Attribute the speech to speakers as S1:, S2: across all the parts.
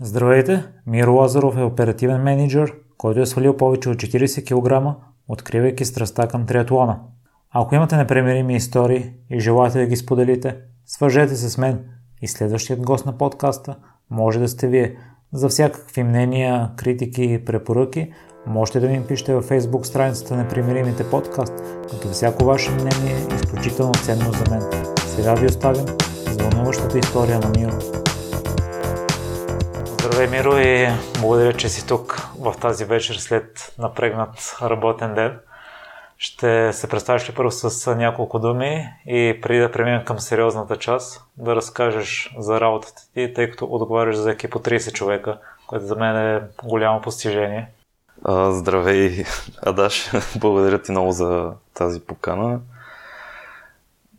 S1: Здравейте, Миро Лазаров е оперативен менеджер, който е свалил повече от 40 кг, откривайки страста към триатлона. Ако имате непремирими истории и желаете да ги споделите, свържете се с мен и следващият гост на подкаста може да сте вие. За всякакви мнения, критики и препоръки можете да ми пишете във Facebook страницата на Примиримите подкаст, като всяко ваше мнение е изключително ценно за мен. Сега ви оставям с вълнуващата история на Миро. Здравей, Миро, и благодаря, че си тук в тази вечер след напрегнат работен ден. Ще се представиш ли първо с няколко думи и преди да преминем към сериозната част, да разкажеш за работата ти, тъй като отговаряш за екип от 30 човека, което за мен е голямо постижение.
S2: Здравей, Адаш. Благодаря ти много за тази покана.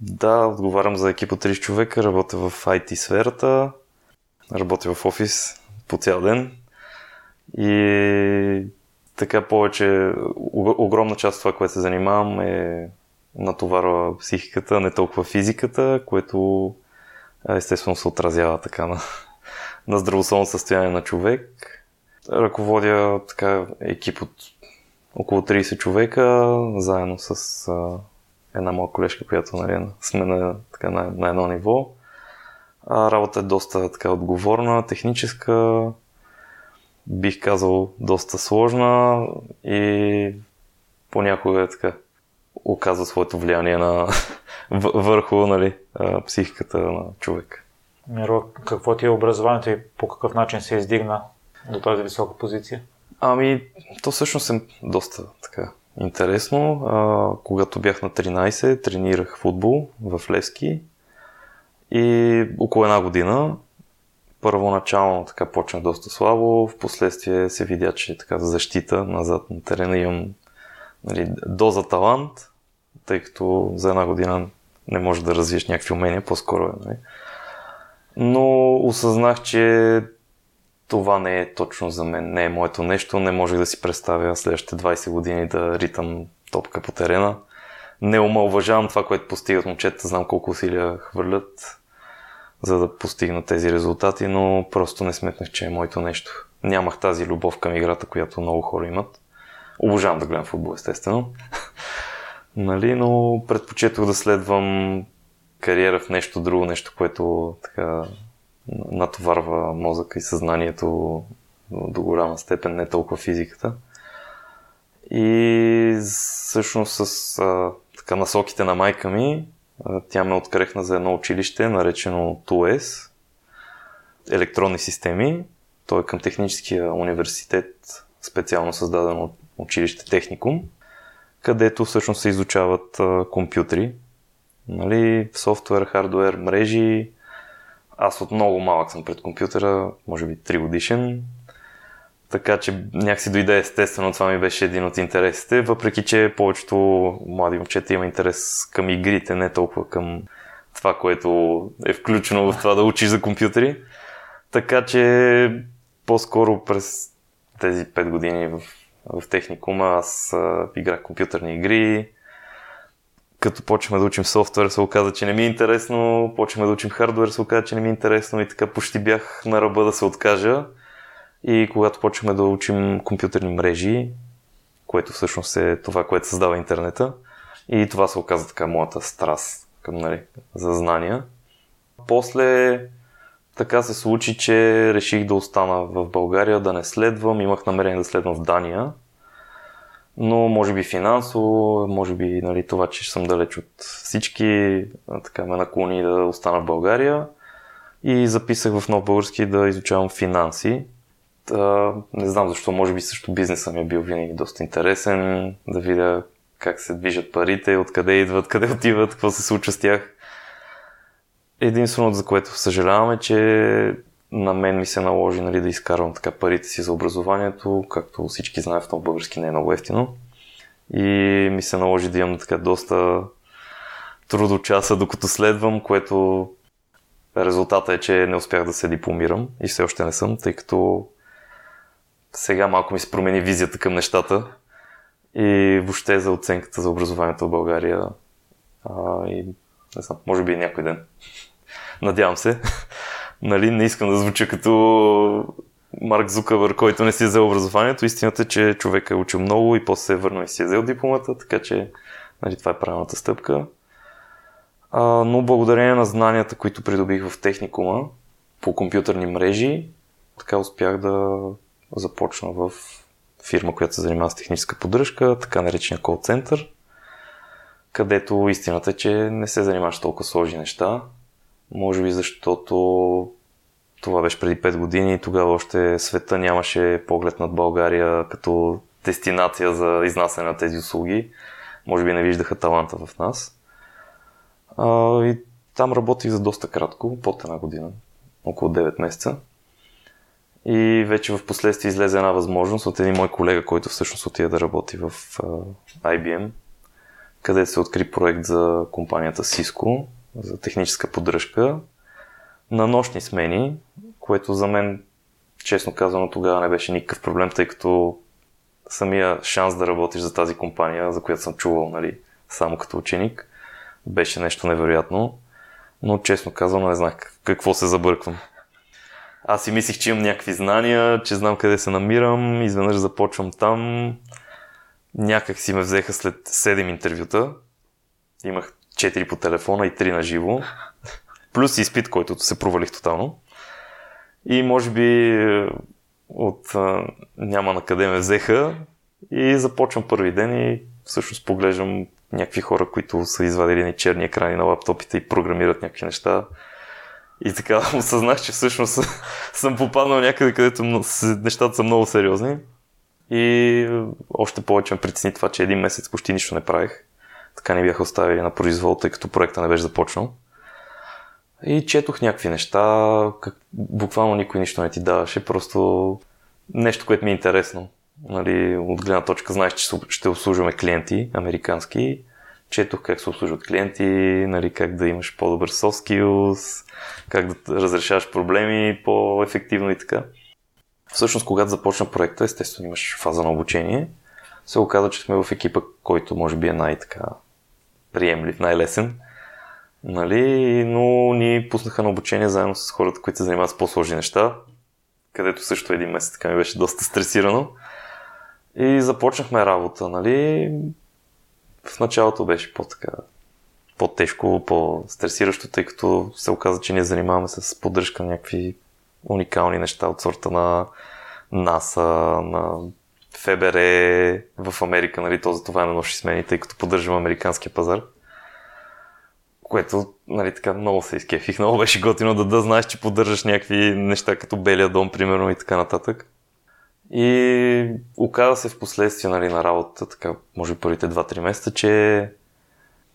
S2: Да, отговарям за екип от 30 човека, работя в IT сферата, работя в офис по цял ден и така повече, огромна част от това, което се занимавам е натоварва психиката, не толкова физиката, което естествено се отразява така на, на здравословно състояние на човек. Ръководя така екип от около 30 човека, заедно с а, една моя колежка, която нали, сме на, така, на, на едно ниво. А, работа е доста така отговорна, техническа, бих казал доста сложна и понякога е така оказва своето влияние на, върху нали, психиката на човек.
S1: Миро, какво ти е образованието и по какъв начин се издигна до тази висока позиция?
S2: Ами, то всъщност е доста така интересно. А, когато бях на 13, тренирах футбол в Левски и около една година първоначално така почна доста слабо, в последствие се видя, че така за защита назад на терена имам нали, доза талант, тъй като за една година не можеш да развиеш някакви умения, по-скоро е. Нали. Но осъзнах, че това не е точно за мен, не е моето нещо, не можех да си представя следващите 20 години да ритам топка по терена. Не омалважавам това, което постигат момчета, знам колко усилия хвърлят, за да постигна тези резултати, но просто не сметнах, че е моето нещо. Нямах тази любов към играта, която много хора имат. Обожавам да гледам футбол, естествено. нали, но предпочетох да следвам кариера в нещо друго, нещо, което така натоварва мозъка и съзнанието до голяма степен, не толкова физиката. И всъщност с а, така, насоките на майка ми, тя ме открехна за едно училище, наречено ТУЕС, електронни системи. Той е към Техническия университет, специално създадено училище Техникум, където всъщност се изучават компютри, нали, софтуер, хардуер, мрежи, аз от много малък съм пред компютъра, може би 3 годишен, така че някакси дойде естествено, това ми беше един от интересите, въпреки че повечето млади момчета има интерес към игрите, не толкова към това, което е включено в това да учиш за компютъри. Така че по-скоро през тези 5 години в, в техникума аз а, играх компютърни игри, като почваме да учим софтуер, се оказа, че не ми е интересно, почваме да учим хардуер, се оказа, че не ми е интересно и така почти бях на ръба да се откажа. И когато почваме да учим компютърни мрежи, което всъщност е това, което създава интернета, и това се оказа така моята страст към, нали, за знания. После така се случи, че реших да остана в България, да не следвам. Имах намерение да следвам в Дания, но може би финансово, може би нали, това, че съм далеч от всички, така ме наклони да остана в България и записах в Нов Български да изучавам финанси. Та, не знам защо, може би също бизнесът ми е бил винаги доста интересен, да видя как се движат парите, откъде идват, къде отиват, какво се случва с тях. Единственото, за което съжалявам е, че на мен ми се наложи нали, да изкарвам така парите си за образованието, както всички знаят, в този български не е много ефтино. И ми се наложи да имам така доста трудочаса, докато следвам, което резултата е, че не успях да се дипломирам и все още не съм, тъй като сега малко ми се промени визията към нещата и въобще за оценката за образованието в България а, и не знам, може би и някой ден. Надявам се нали, не искам да звуча като Марк Зукъбър, който не си е взел образованието. Истината е, че човек е учил много и после се е върнал и си е взел дипломата, така че нали, това е правилната стъпка. А, но благодарение на знанията, които придобих в техникума по компютърни мрежи, така успях да започна в фирма, която се занимава с техническа поддръжка, така наречения кол център, където истината е, че не се занимаваш толкова сложни неща. Може би защото това беше преди 5 години и тогава още света нямаше поглед над България като дестинация за изнасяне на тези услуги. Може би не виждаха таланта в нас. А, и там работих за доста кратко, под една година, около 9 месеца. И вече в последствие излезе една възможност от един мой колега, който всъщност отиде да работи в IBM, където се откри проект за компанията Cisco, за техническа поддръжка на нощни смени, което за мен, честно казано, тогава не беше никакъв проблем, тъй като самия шанс да работиш за тази компания, за която съм чувал, нали, само като ученик, беше нещо невероятно. Но честно казано не знах какво се забърквам. Аз си мислих, че имам някакви знания, че знам къде се намирам, изведнъж започвам там. Някак си ме взеха след 7 интервюта. Имах 4 по телефона и 3 на живо. Плюс изпит, който се провалих тотално. И може би е, от а, няма на къде ме взеха и започвам първи ден и всъщност поглеждам някакви хора, които са извадили ни черни екрани на лаптопите и програмират някакви неща. И така осъзнах, че всъщност съм попаднал някъде, където нещата са много сериозни. И още повече ме притесни това, че един месец почти нищо не правих. Така не бяха оставили на произвол, тъй като проекта не беше започнал. И четох някакви неща, как, буквално никой нищо не ти даваше, просто нещо, което ми е интересно. Нали, от гледна точка знаеш, че ще обслужваме клиенти американски. Четох как се обслужват клиенти, нали, как да имаш по-добър soft skills, как да разрешаваш проблеми по-ефективно и така. Всъщност, когато започна проекта, естествено имаш фаза на обучение. Се оказа, че сме в екипа, който може би е най-така приемлив, най-лесен. Нали, но ни пуснаха на обучение заедно с хората, които се занимават с по-сложни неща, където също един месец така ми беше доста стресирано. И започнахме работа, нали. В началото беше по-така по-тежко, по-стресиращо, тъй като се оказа, че ние занимаваме с поддръжка на някакви уникални неща от сорта на НАСА, на ФБР в Америка, нали, то за това е на нощи смени, тъй като поддържам американския пазар. Което, нали, така много се изкефих. Много беше готино да, да знаеш, че поддържаш някакви неща като Белия дом, примерно, и така нататък. И оказа се в последствие нали, на работата, така, може би първите 2-3 месеца, че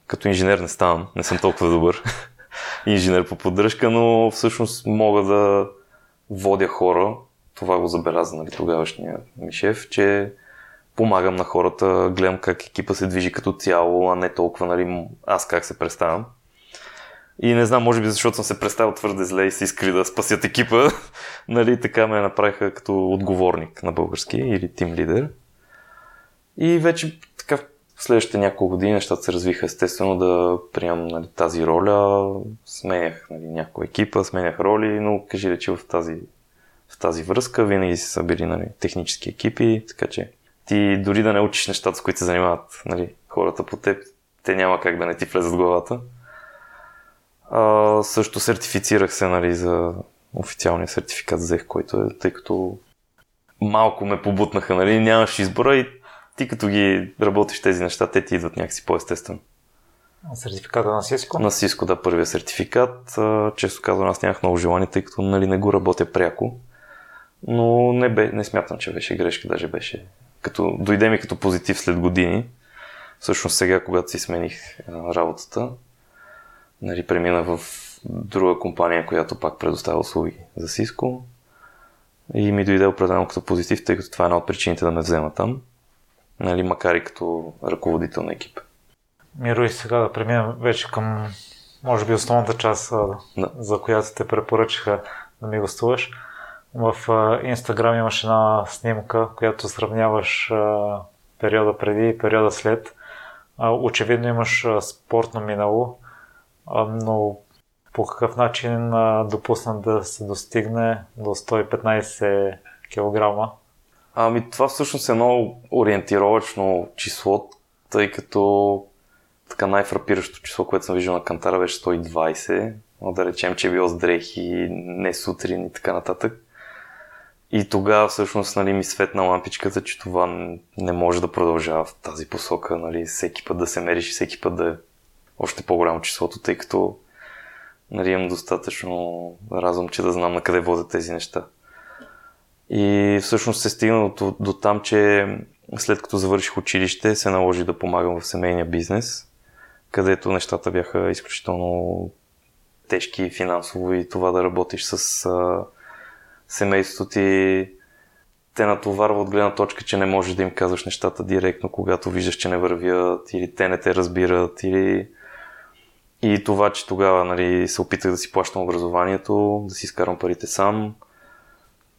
S2: като инженер не ставам, не съм толкова добър инженер по поддръжка, но всъщност мога да водя хора. Това го забеляза нали, тогавашния ми шеф, че помагам на хората, гледам как екипа се движи като цяло, а не толкова нали, аз как се представям. И не знам, може би защото съм се представил твърде зле и се искали да спасят екипа, нали, така ме направиха като отговорник на български или тим лидер. И вече така в следващите няколко години нещата се развиха естествено да приемам нали, тази роля. Сменях нали, някоя екипа, сменях роли, но кажи речи в тази, в тази връзка винаги са били нали, технически екипи, така че ти дори да не учиш нещата, с които се занимават нали, хората по теб, те няма как да не ти влезат в главата. А, също сертифицирах се нали, за официалния сертификат взех, който е, тъй като малко ме побутнаха, нали, нямаш избора и ти като ги работиш тези неща, те ти идват някакси по-естествено.
S1: Сертификата на Cisco?
S2: На Cisco, да, първия сертификат. Често казвам, аз нямах много желание, тъй като нали, не го работя пряко. Но не, бе, не смятам, че беше грешка, даже беше. Като, дойде ми като позитив след години. Всъщност сега, когато си смених работата, нали, премина в друга компания, която пак предоставя услуги за Cisco. И ми дойде определено като позитив, тъй като това е една от причините да ме взема там нали, макар и като ръководител на екип.
S1: Миро и сега да преминем вече към, може би, основната част, да. за която те препоръчаха да ми гостуваш. В Инстаграм имаш една снимка, която сравняваш периода преди и периода след. Очевидно имаш спортно минало, но по какъв начин допусна да се достигне до 115 килограма?
S2: Ами това всъщност е едно ориентировачно число, тъй като така най-фрапиращо число, което съм виждал на кантара беше 120, но да речем, че е било с дрехи, не сутрин и така нататък. И тогава всъщност нали, ми светна лампичката, че това не може да продължава в тази посока. Нали, всеки път да се мериш и всеки път да е още по-голямо числото, тъй като нали, имам достатъчно разум, че да знам на къде водят тези неща. И всъщност се стигна до, до там, че след като завърших училище, се наложи да помагам в семейния бизнес, където нещата бяха изключително тежки финансово и това да работиш с а, семейството ти те натоварва от гледна точка, че не можеш да им казваш нещата директно, когато виждаш, че не вървят или те не те разбират или и това, че тогава нали, се опитах да си плащам образованието, да си изкарвам парите сам.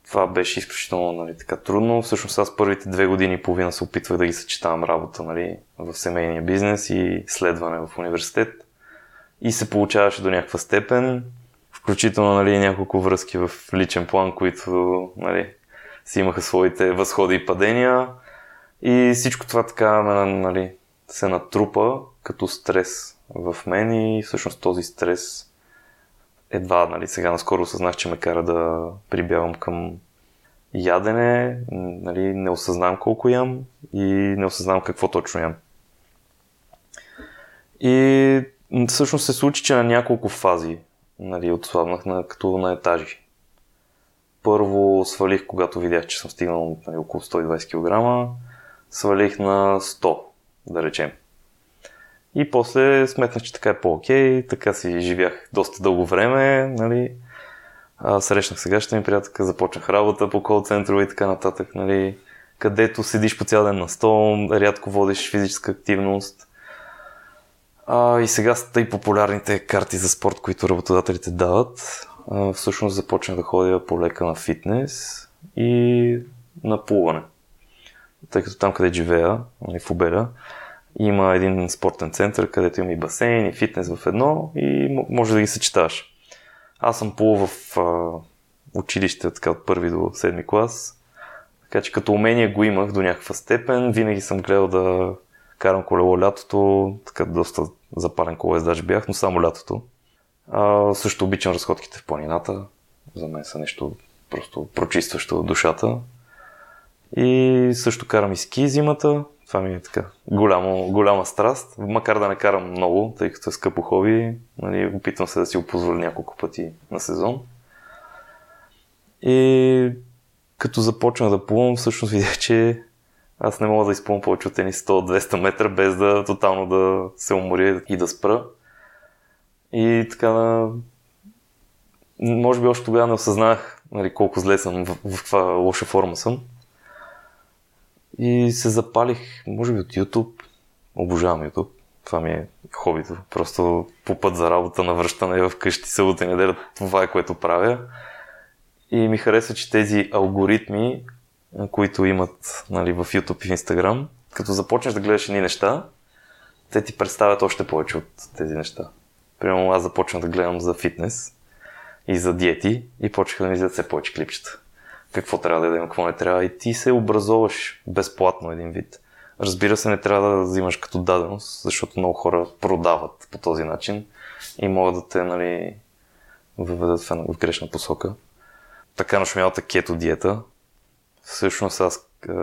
S2: Това беше изключително нали, така трудно. Всъщност аз първите две години и половина се опитвах да ги съчетавам работа нали, в семейния бизнес и следване в университет. И се получаваше до някаква степен, включително нали, няколко връзки в личен план, които нали, си имаха своите възходи и падения. И всичко това така нали, се натрупа като стрес в мен и всъщност този стрес едва, нали, сега наскоро осъзнах, че ме кара да прибягвам към ядене, нали, не осъзнавам колко ям и не осъзнавам какво точно ям. И всъщност се случи, че на няколко фази нали, отслабнах на, като на етажи. Първо свалих, когато видях, че съм стигнал нали, около 120 кг, свалих на 100, да речем. И после сметнах, че така е по-окей, така си живях доста дълго време, нали. А, срещнах сегашната ми приятелка, започнах работа по кол центрове и така нататък, нали. Където седиш по цял ден на стол, рядко водиш физическа активност. А, и сега са тъй популярните карти за спорт, които работодателите дават. А, всъщност започнах да ходя по лека на фитнес и на плуване. Тъй като там, къде живея, нали, в Обеля, има един спортен център, където има и басейн, и фитнес в едно и може да ги съчеташ. Аз съм плувал в а, училище така от първи до седми клас, така че като умение го имах до някаква степен. Винаги съм гледал да карам колело лятото, така доста запален колес даже бях, но само лятото. А, също обичам разходките в планината. За мен са нещо просто прочистващо душата. И също карам и ски зимата. Това ми е така голямо, голяма страст. Макар да не карам много, тъй като е скъпо хоби, нали, опитвам се да си го позволя няколко пъти на сезон. И като започна да плувам, всъщност видях, че аз не мога да изпълня повече от 100-200 метра, без да тотално да се уморя и да спра. И така, може би още тогава не осъзнах нали, колко зле съм, в, в каква лоша форма съм. И се запалих, може би от YouTube. Обожавам YouTube. Това ми е хобито. Просто по път за работа, на връщане в къщи, събота, неделя, това е което правя. И ми харесва, че тези алгоритми, които имат нали, в YouTube и в Instagram, като започнеш да гледаш едни неща, те ти представят още повече от тези неща. Примерно аз започнах да гледам за фитнес и за диети и почнаха да ми излизат все повече клипчета какво трябва да ядем, какво не трябва и ти се образоваш безплатно един вид. Разбира се, не трябва да взимаш като даденост, защото много хора продават по този начин и могат да те нали, въведат в, в грешна посока. Така нашумялата кето диета. Всъщност аз е,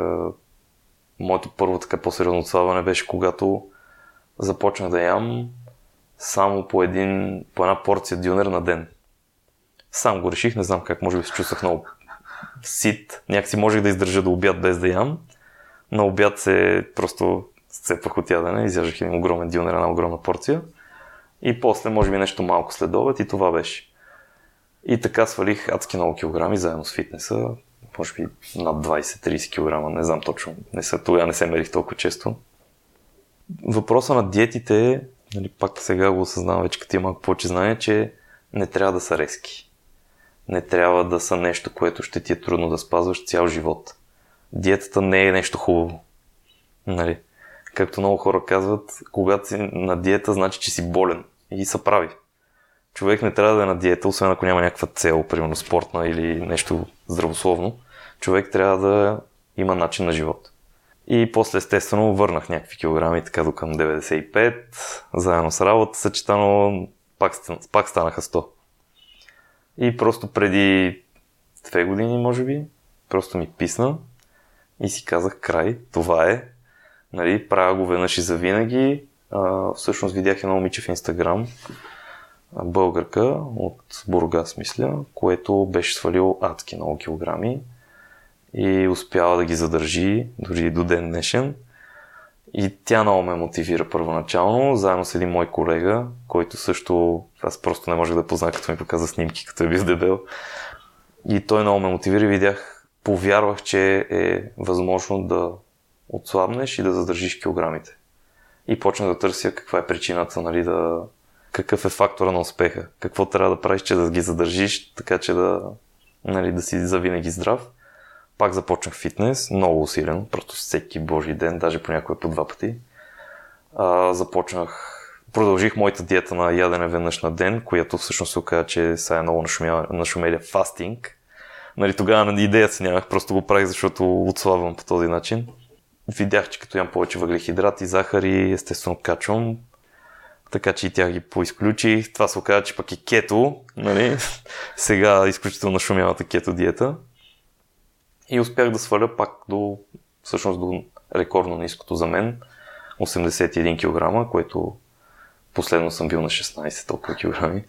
S2: моето първо така по-сериозно отслабване беше когато започнах да ям само по, един, по една порция дюнер на ден. Сам го реших, не знам как, може би се чувствах много сит. Някакси можех да издържа до обяд без да ям. На обяд се просто сцепвах от ядене, изяждах един огромен дюнер, една огромна порция. И после, може би нещо малко след обед и това беше. И така свалих адски много килограми заедно с фитнеса. Може би над 20-30 кг, не знам точно. Не са, тогава не се мерих толкова често. Въпроса на диетите е, нали, пак сега го осъзнавам вече като има малко повече знание, че не трябва да са резки не трябва да са нещо, което ще ти е трудно да спазваш цял живот. Диетата не е нещо хубаво. Нали? Както много хора казват, когато си на диета, значи, че си болен. И са прави. Човек не трябва да е на диета, освен ако няма някаква цел, примерно спортна или нещо здравословно. човек трябва да има начин на живот. И после естествено върнах някакви килограми, така до към 95, заедно с работа, съчетано пак, пак станаха 100. И просто преди две години, може би, просто ми писна и си казах край, това е. Нали, правя го веднъж и завинаги. А, всъщност видях едно момиче в Инстаграм, българка от Бургас, мисля, което беше свалил адски много килограми и успява да ги задържи дори до ден днешен. И тя много ме мотивира първоначално, заедно с един мой колега, който също, аз просто не можех да позна, като ми показа снимки, като е бил дебел. И той много ме мотивира и видях, повярвах, че е възможно да отслабнеш и да задържиш килограмите. И почнах да търся каква е причината, нали, да... какъв е фактора на успеха, какво трябва да правиш, че да ги задържиш, така че да, нали, да си завинаги здрав. Пак започнах фитнес, много усилен, просто всеки божи ден, даже понякога по два пъти. А, започнах, продължих моята диета на ядене веднъж на ден, която всъщност се оказа, че сега е много нашумеля фастинг. Нали, тогава на идея си нямах, просто го правих, защото отслабвам по този начин. Видях, че като ям повече въглехидрати, захари, естествено качвам, така че и тях ги поизключих. Това се оказа, че пък и кето, нали? сега изключително шумялата кето диета. И успях да сваля пак до, всъщност до рекордно ниското за мен, 81 кг, което последно съм бил на 16 толкова килограми.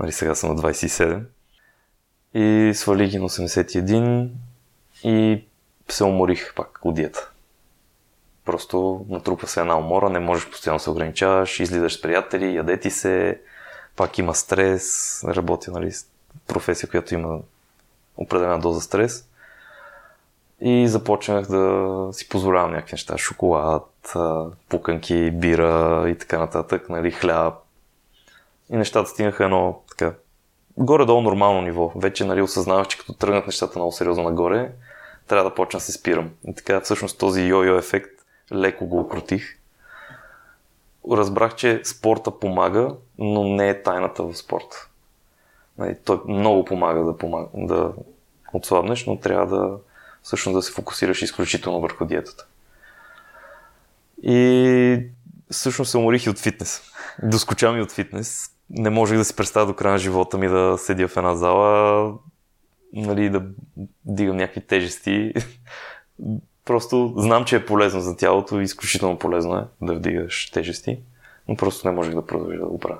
S2: Нали, сега съм на 27. И свалих ги на 81 и се уморих пак от диета. Просто натрупа се една умора, не можеш постоянно се ограничаваш, излизаш с приятели, ядети се, пак има стрес, работя нали, професия, която има определена доза стрес. И започнах да си позволявам някакви неща. Шоколад, пуканки, бира и така нататък, нали, хляб. И нещата стигнаха едно така горе-долу нормално ниво. Вече нали, осъзнавах, че като тръгнат нещата много сериозно нагоре, трябва да почна да се спирам. И така всъщност този йо-йо ефект леко го окрутих. Разбрах, че спорта помага, но не е тайната в спорта. Нали, той много помага да, помага да отслабнеш, но трябва да всъщност да се фокусираш изключително върху диетата. И всъщност се уморих и от фитнес. Доскочавам и от фитнес. Не можех да си представя до края на живота ми да седя в една зала, нали, да дигам някакви тежести. Просто знам, че е полезно за тялото, изключително полезно е да вдигаш тежести, но просто не можех да продължа да го правя.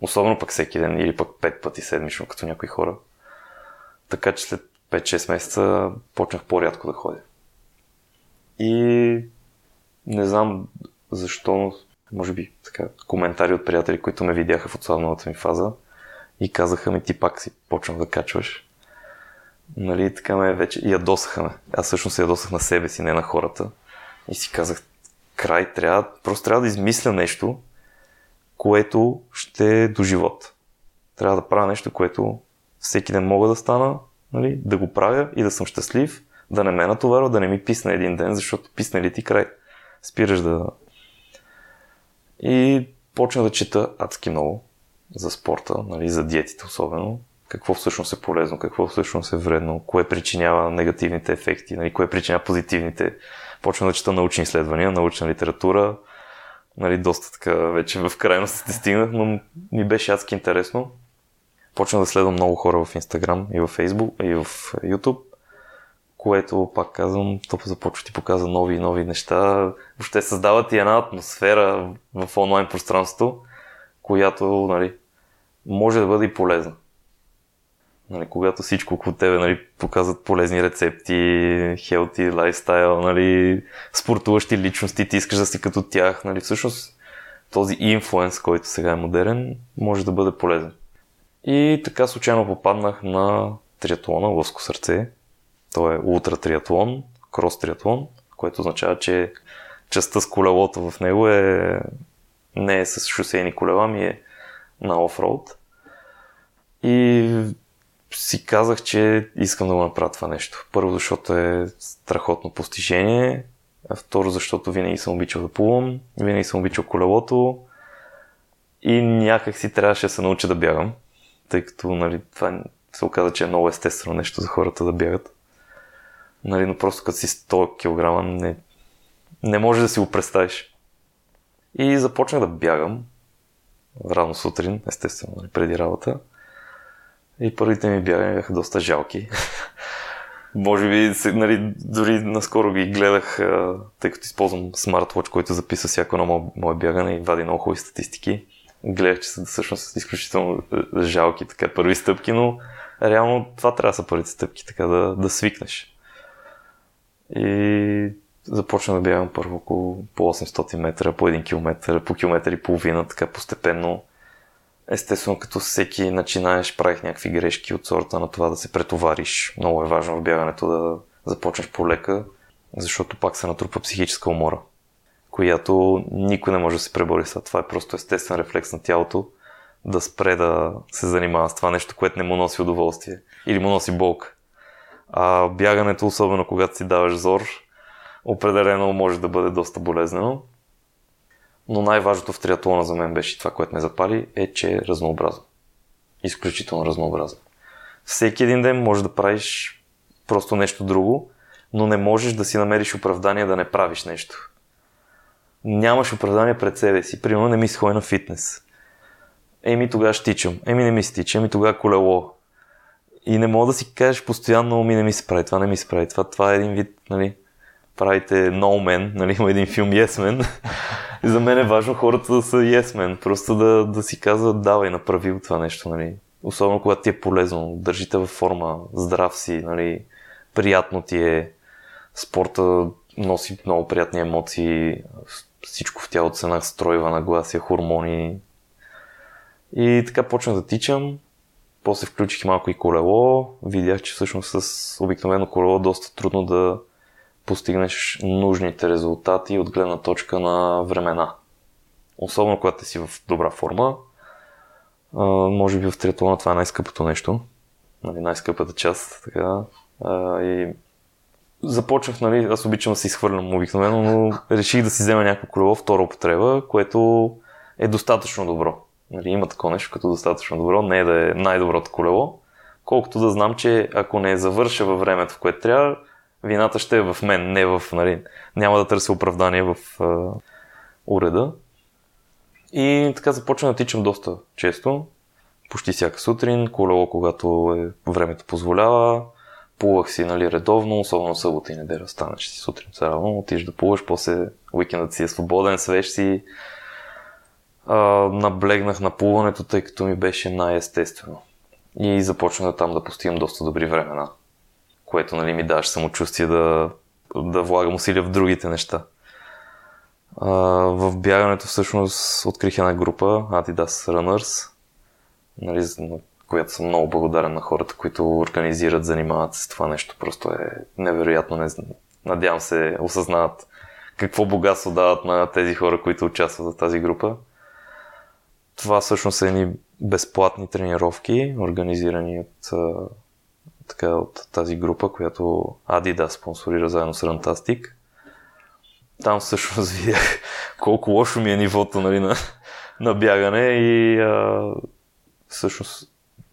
S2: Особено пък всеки ден или пък пет пъти седмично, като някои хора. Така че след 5-6 месеца почнах по-рядко да ходя. И не знам защо, може би така, коментари от приятели, които ме видяха в отслабналата ми фаза и казаха ми ти пак си почнах да качваш. Нали, така ме вече ядосаха ме. Аз всъщност ядосах на себе си, не на хората. И си казах, край, трябва, просто трябва да измисля нещо, което ще е до живот. Трябва да правя нещо, което всеки ден мога да стана, нали, да го правя и да съм щастлив, да не ме натоварва, да не ми писне един ден, защото писне ли ти край. Спираш да... И почна да чета адски много за спорта, нали, за диетите особено. Какво всъщност е полезно, какво всъщност е вредно, кое причинява негативните ефекти, нали, кое причинява позитивните. Почна да чета научни изследвания, научна литература. Нали, доста така вече в крайностите стигнах, но ми беше адски интересно. Почна да следвам много хора в Instagram и в Facebook и в YouTube, което, пак казвам, то започва ти показва нови и нови неща. Въобще създават и една атмосфера в онлайн пространството, която нали, може да бъде и полезна. Нали, когато всичко около тебе нали, показват полезни рецепти, хелти, лайфстайл, нали, спортуващи личности, ти искаш да си като тях. Нали, всъщност този инфлуенс, който сега е модерен, може да бъде полезен. И така случайно попаднах на триатлона Лъско сърце. То е ултра триатлон, крос триатлон, което означава, че частта с колелото в него е не е с шосейни колела, ми е на офроуд. И си казах, че искам да го направя това нещо. Първо, защото е страхотно постижение, а второ, защото винаги съм обичал да плувам, винаги съм обичал колелото и някак си трябваше да се науча да бягам тъй като нали, това се оказа, че е много естествено нещо за хората да бягат. Нали, но просто като си 100 кг не, не може да си го представиш. И започнах да бягам рано сутрин, естествено, нали, преди работа. И първите ми бягания бяха доста жалки. Може би, нали, дори наскоро ги гледах, тъй като използвам смарт-watch, който записва всяко едно мое бягане и вади много хубави статистики. Гледах, че са всъщност изключително жалки така първи стъпки, но реално това трябва да са първите стъпки, така да, да свикнеш. И започна да бягам първо около по 800 метра, по 1 км, по километър и половина, така постепенно. Естествено, като всеки начинаеш, правих някакви грешки от сорта на това да се претовариш. Много е важно в бягането да започнеш полека, защото пак се натрупа психическа умора, която никой не може да се пребори с това. е просто естествен рефлекс на тялото да спре да се занимава с това нещо, което не му носи удоволствие или му носи болка. А бягането, особено когато си даваш зор, определено може да бъде доста болезнено. Но най-важното в триатлона за мен беше това, което ме запали, е, че е разнообразно. Изключително разнообразно. Всеки един ден можеш да правиш просто нещо друго, но не можеш да си намериш оправдание да не правиш нещо. Нямаш оправдание пред себе си. Примерно не ми се на фитнес. Еми тогава ще тичам. Еми не ми се тича. Еми тогава колело. И не мога да си кажеш постоянно, ми не ми се прави, това не ми се прави. Това, това е един вид, нали, правите No Man, нали, има един филм Yes Man. и за мен е важно хората да са Yes Man, просто да, да си казват давай, направи това нещо, нали. Особено когато ти е полезно, държите във форма, здрав си, нали, приятно ти е, спорта носи много приятни емоции, всичко в тялото се настройва, наглася, хормони. И така почнах да тичам, после включих малко и колело, видях, че всъщност с обикновено колело е доста трудно да постигнеш нужните резултати от гледна точка на времена. Особено когато си в добра форма. А, може би в триатлона това е най-скъпото нещо. Нали, най-скъпата част. Така. А, и започнах, нали, аз обичам да се изхвърлям обикновено, но реших да си взема някакво колело втора употреба, което е достатъчно добро. Нали, има такова нещо като достатъчно добро, не е да е най-доброто колело, колкото да знам, че ако не завърша във времето, в което трябва, вината ще е в мен, не в, нали, няма да търся оправдание в а, уреда. И така започна да тичам доста често, почти всяка сутрин, колело, когато е, времето позволява, плувах си нали, редовно, особено събота и неделя стана, че си сутрин рано, отиш да плуваш, после уикендът си е свободен, свеж си. А, наблегнах на плуването, тъй като ми беше най-естествено. И започнах там да постигам доста добри времена което нали, ми даваше самочувствие да, да влагам усилия в другите неща. А, в бягането всъщност открих една група Adidas Runners, нали, на която съм много благодарен на хората, които организират, занимават с това нещо. Просто е невероятно. Не, надявам се осъзнават какво богатство дават на тези хора, които участват в тази група. Това всъщност са едни безплатни тренировки, организирани от така, от тази група, която Adidas спонсорира заедно с Rantastic. Там всъщност видях колко лошо ми е нивото нали, на, на бягане и а, всъщност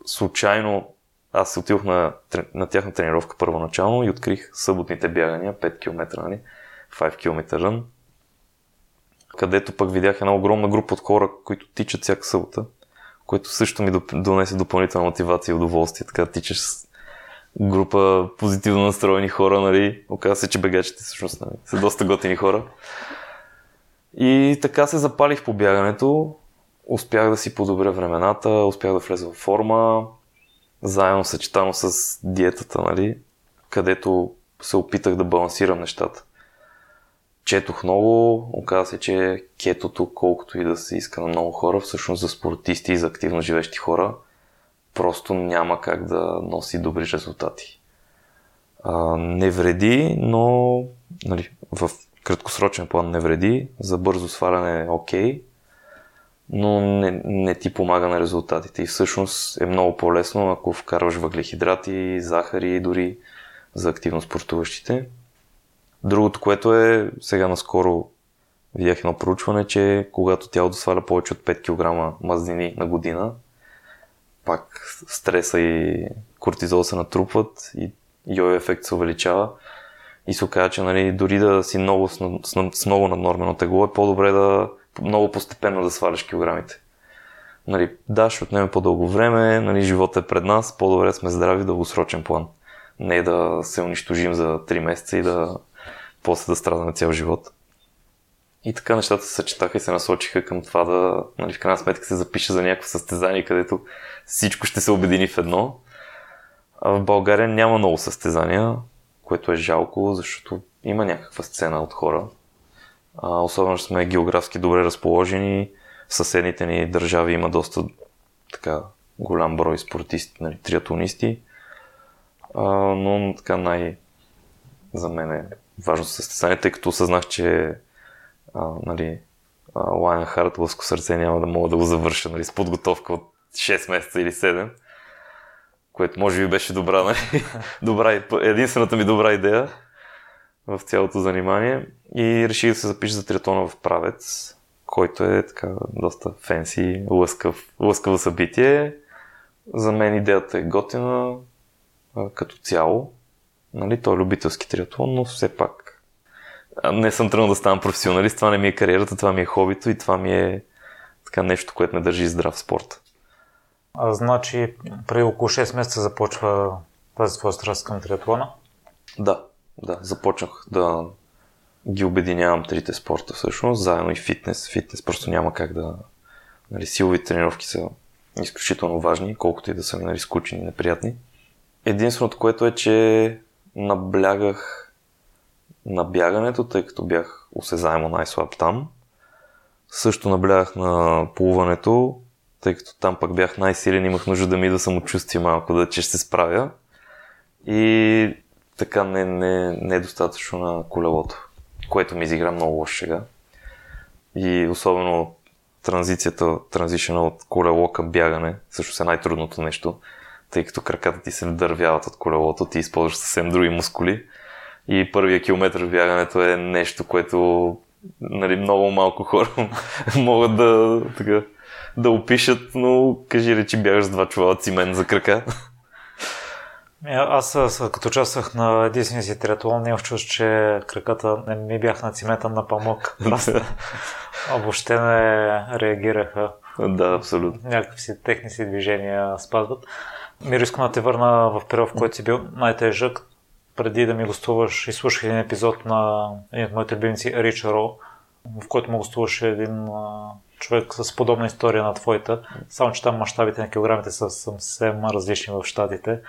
S2: случайно аз отидох на, на тяхна тренировка първоначално и открих съботните бягания, 5 км, нали, 5 км run, където пък видях една огромна група от хора, които тичат всяка събота, което също ми донесе допълнителна мотивация и удоволствие. Така тичаш група позитивно настроени хора, нали? Оказва се, че бегачите всъщност нали? са доста готини хора. И така се запалих по бягането. Успях да си подобря времената, успях да влеза в форма, заедно съчетано с диетата, нали? Където се опитах да балансирам нещата. Четох много, оказа се, че кетото, колкото и да се иска на много хора, всъщност за спортисти и за активно живещи хора – просто няма как да носи добри резултати. А, не вреди, но нали, в краткосрочен план не вреди, за бързо сваляне е окей, но не, не ти помага на резултатите. И всъщност е много по-лесно, ако вкарваш въглехидрати, захари дори за активно спортуващите. Другото, което е, сега наскоро видях едно проучване, че когато тялото сваля повече от 5 кг мазнини на година, пак стреса и кортизол се натрупват и йо ефект се увеличава. И се оказа, че нали, дори да си много, с, с много наднормено тегло, е по-добре да много постепенно да сваляш килограмите. Нали, да, ще отнеме по-дълго време, нали, живота е пред нас, по-добре сме здрави в дългосрочен план. Не да се унищожим за 3 месеца и да после да страдаме цял живот. И така нещата се съчетаха и се насочиха към това да, нали, в крайна сметка се запише за някакво състезание, където всичко ще се обедини в едно. А в България няма много състезания, което е жалко, защото има някаква сцена от хора. А, особено, че сме географски добре разположени. В съседните ни държави има доста така голям брой спортисти, нали, триатлонисти. А, но така най- за мен е важно състезание, тъй като осъзнах, че а, нали, Лайон Харт, лъско сърце няма да мога да го завърша нали, с подготовка от 6 месеца или 7, което може би беше добра, нали? добра, единствената ми добра идея в цялото занимание и реших да се запиша за триатлона в Правец, който е така доста фенси, лъскав, лъскаво събитие. За мен идеята е готина като цяло. Нали, той е любителски триатлон, но все пак не съм тръгнал да ставам професионалист, това не ми е кариерата, това ми е хобито и това ми е така нещо, което ме държи здрав в спорта.
S1: А, значи, преди около 6 месеца започва тази твоя страст към триатлона?
S2: Да, да, започнах да ги обединявам трите спорта всъщност, заедно и фитнес. Фитнес просто няма как да... Нали, силови тренировки са изключително важни, колкото и да са ми нали, скучни и неприятни. Единственото, което е, че наблягах на бягането, тъй като бях осезаемо най-слаб там. Също наблягах на плуването, тъй като там пък бях най-силен, имах нужда да ми да самочувствие малко, да че ще се справя. И така не, не, не е достатъчно на колелото, което ми изигра много лош сега. И особено транзицията, транзишена от колело към бягане, също е най-трудното нещо, тъй като краката ти се дървяват от колелото, ти използваш съвсем други мускули и първия километър в бягането е нещо, което нали, много малко хора могат да, така, да опишат, но кажи речи бягаш с два чувала цимен за крака.
S1: Е, аз като участвах на единствения си триатлон, имах чувство, че краката не ми бях на цимета на памук. А въобще не реагираха.
S2: Да, абсолютно.
S1: Някакви си техни си движения спазват. Миро, искам да те върна в период, в който си бил най-тежък преди да ми гостуваш, изслушах един епизод на един от моите любимци, Рич Ро, в който му гостуваше един човек с подобна история на твоята, само че там мащабите на килограмите са съвсем различни в щатите.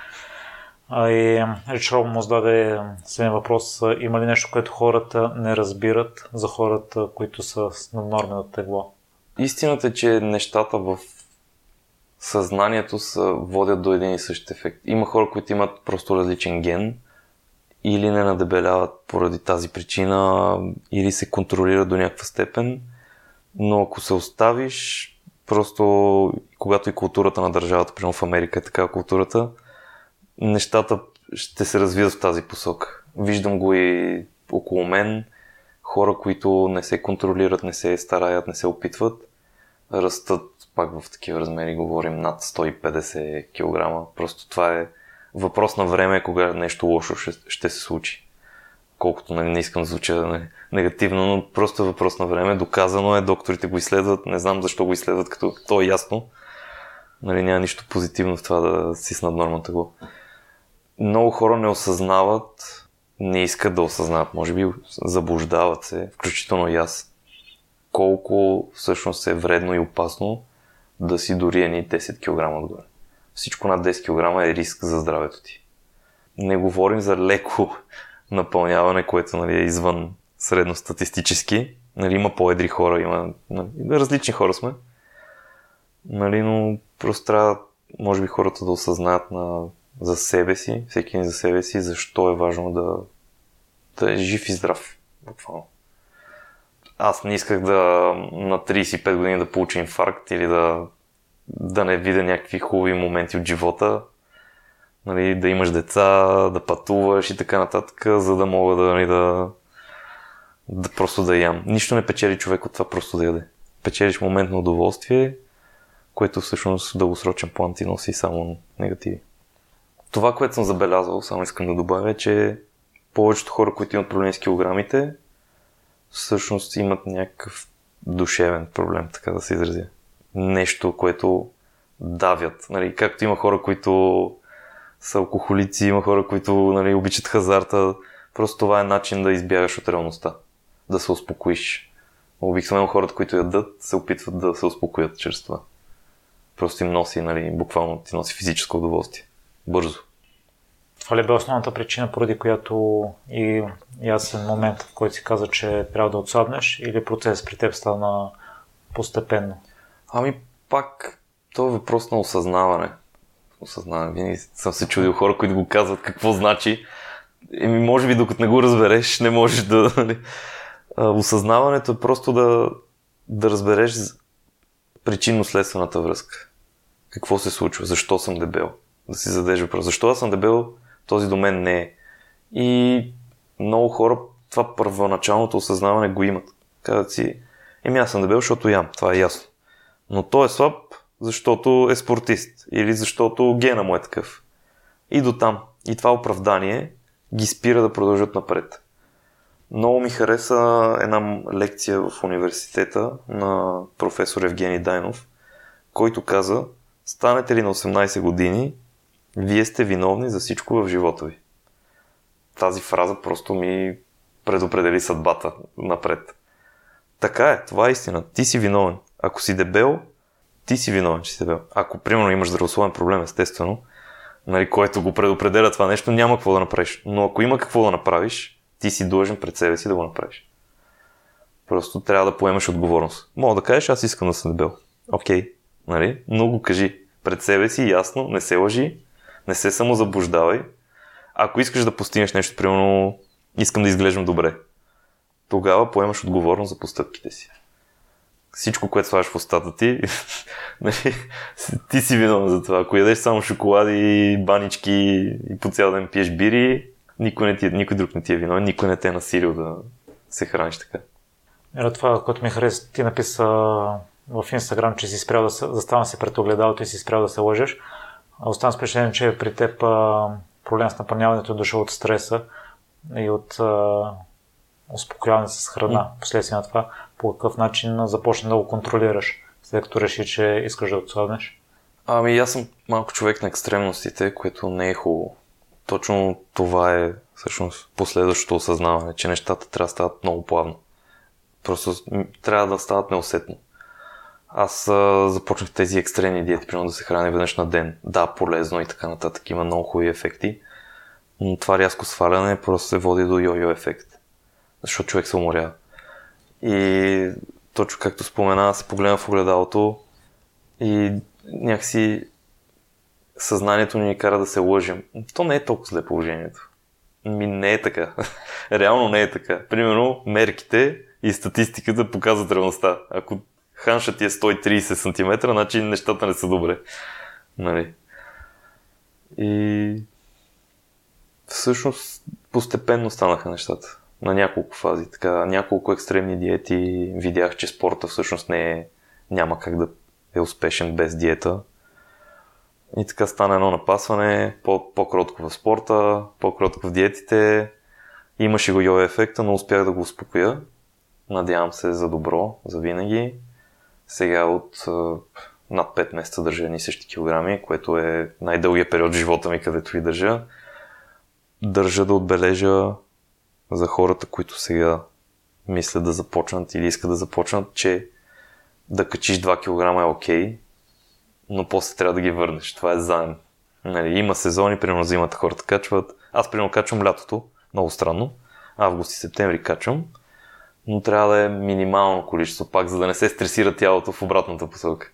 S1: И Рич Ро му зададе следния въпрос, има ли нещо, което хората не разбират за хората, които са с наднормено тегло?
S2: Истината е, че нещата в съзнанието са, водят до един и същ ефект. Има хора, които имат просто различен ген, или не надебеляват поради тази причина, или се контролират до някаква степен. Но ако се оставиш, просто когато и културата на държавата, примерно в Америка е така културата, нещата ще се развият в тази посока. Виждам го и около мен, хора, които не се контролират, не се стараят, не се опитват, растат пак в такива размери, говорим над 150 кг. Просто това е въпрос на време кога нещо лошо ще, ще се случи. Колкото не искам да звуча негативно, но просто е въпрос на време. Доказано е, докторите го изследват. Не знам защо го изследват, като то е ясно. Нали, няма нищо позитивно в това да си с наднормата го. Много хора не осъзнават, не искат да осъзнават, може би заблуждават се, включително и аз, колко всъщност е вредно и опасно да си дори едни 10 кг отгоре всичко над 10 кг е риск за здравето ти. Не говорим за леко напълняване, което нали, е извън средностатистически. Нали, има по-едри хора, има нали, различни хора сме. Нали, но просто трябва, може би, хората да осъзнаят на, за себе си, всеки един за себе си, защо е важно да, да е жив и здрав. Буквално. Аз не исках да на 35 години да получа инфаркт или да да не видя някакви хубави моменти от живота, нали, да имаш деца, да пътуваш и така нататък, за да мога да, нали, да, да просто да ям. Нищо не печели човек от това просто да яде. Печелиш момент на удоволствие, което всъщност в дългосрочен план ти носи само негативи. Това, което съм забелязал, само искам да добавя, че повечето хора, които имат проблеми с килограмите, всъщност имат някакъв душевен проблем, така да се изразя. Нещо, което давят. Нали, както има хора, които са алкохолици, има хора, които нали, обичат хазарта. Просто това е начин да избягаш от реалността. Да се успокоиш. Обикновено хората, които ядат, се опитват да се успокоят чрез това. Просто им носи, нали, буквално ти носи физическо удоволствие. Бързо.
S1: Това ли бе основната причина, поради която и ясен момент, в който си каза, че трябва да отслабнеш или процес при теб стана постепенно?
S2: Ами пак, то е въпрос на осъзнаване. Осъзнаване. Винаги съм се чудил хора, които го казват какво значи. Еми, може би докато не го разбереш, не можеш да... Нали. осъзнаването е просто да, да разбереш причинно-следствената връзка. Какво се случва? Защо съм дебел? Да си зададеш въпрос. Защо аз съм дебел? Този до мен не е. И много хора това първоначалното осъзнаване го имат. Казват си, еми аз съм дебел, защото ям. Това е ясно. Но той е слаб, защото е спортист. Или защото гена му е такъв. И до там. И това оправдание ги спира да продължат напред. Много ми хареса една лекция в университета на професор Евгений Дайнов, който каза, станете ли на 18 години, вие сте виновни за всичко в живота ви. Тази фраза просто ми предопредели съдбата напред. Така е, това е истина. Ти си виновен. Ако си дебел, ти си виновен, че си дебел. Ако, примерно, имаш здравословен проблем, естествено, нали, което го предопределя това нещо, няма какво да направиш. Но ако има какво да направиш, ти си длъжен пред себе си да го направиш. Просто трябва да поемеш отговорност. Мога да кажеш, аз искам да съм дебел. Окей, okay. нали? но го кажи пред себе си, ясно, не се лъжи, не се самозаблуждавай. Ако искаш да постигнеш нещо, примерно, искам да изглеждам добре, тогава поемаш отговорност за постъпките си. Всичко, което слагаш в устата ти, нали, ти си виновен за това. Ако ядеш само шоколади, банички и по цял ден пиеш бири, никой, не ти, никой друг не ти е виновен, никой не те е насилил да се храниш така.
S1: Ето това, което ми хареса, ти написа в Инстаграм, че си спрял да се, заставам се пред огледалото и си спрял да се лъжеш. Оставам с впечатление, че при теб а, проблем с напълняването е дошъл от стреса и от а, успокояване с храна. Последствие на това, по какъв начин започна да го контролираш, след като реши, че искаш да отслабнеш?
S2: Ами аз съм малко човек на екстремностите, което не е хубаво. Точно това е всъщност последващото осъзнаване, че нещата трябва да стават много плавно. Просто трябва да стават неусетно. Аз а, започнах тези екстремни диети, примерно да се храня веднъж на ден. Да, полезно и така нататък, има много хубави ефекти. Но това рязко сваляне просто се води до йо-йо ефект. Защото човек се уморява. И точно както спомена, се погледна в огледалото и някакси съзнанието ни кара да се лъжим. То не е толкова зле положението. Ми не е така. Реално не е така. Примерно, мерките и статистиката показват реалността. Ако ханша ти е 130 см, значи нещата не са добре. Нали? И всъщност постепенно станаха нещата. На няколко фази. Така, няколко екстремни диети. Видях, че спорта всъщност не е, няма как да е успешен без диета. И така стана едно напасване, по- по-кротко в спорта, по-кротко в диетите. Имаше го йо ефекта, но успях да го успокоя. Надявам се за добро, за винаги. Сега от над 5 месеца държа едни същи килограми, което е най-дългия период в живота ми, където ви държа. Държа да отбележа за хората, които сега мислят да започнат или искат да започнат, че да качиш 2 кг е окей, но после трябва да ги върнеш. Това е заем. Нали, има сезони, примерно зимата хората качват. Аз примерно качвам лятото, много странно. Август и септември качвам но трябва да е минимално количество пак, за да не се стресира тялото в обратната посока.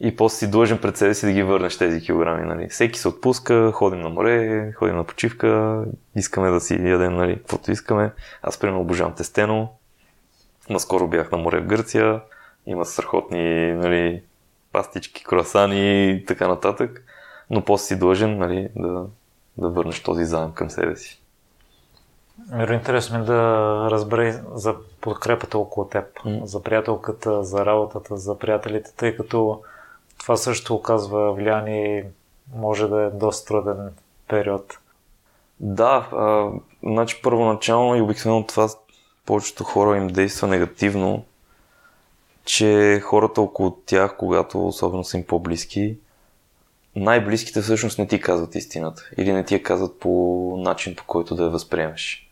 S2: И после си длъжен пред себе си да ги върнеш тези килограми. Нали. Всеки се отпуска, ходим на море, ходим на почивка, искаме да си ядем нали, каквото искаме. Аз примерно обожавам тестено. Наскоро бях на море в Гърция. Има страхотни нали, пастички, круасани и така нататък. Но после си длъжен нали, да, да върнеш този заем към себе си.
S1: Интересно ми да разбере за подкрепата около теб, mm. за приятелката, за работата, за приятелите, тъй като това също оказва влияние и може да е доста труден период.
S2: Да, а, Значи първоначално и обикновено това повечето хора им действа негативно, че хората около тях, когато особено са им по-близки, най-близките всъщност не ти казват истината или не ти я казват по начин, по който да я възприемеш.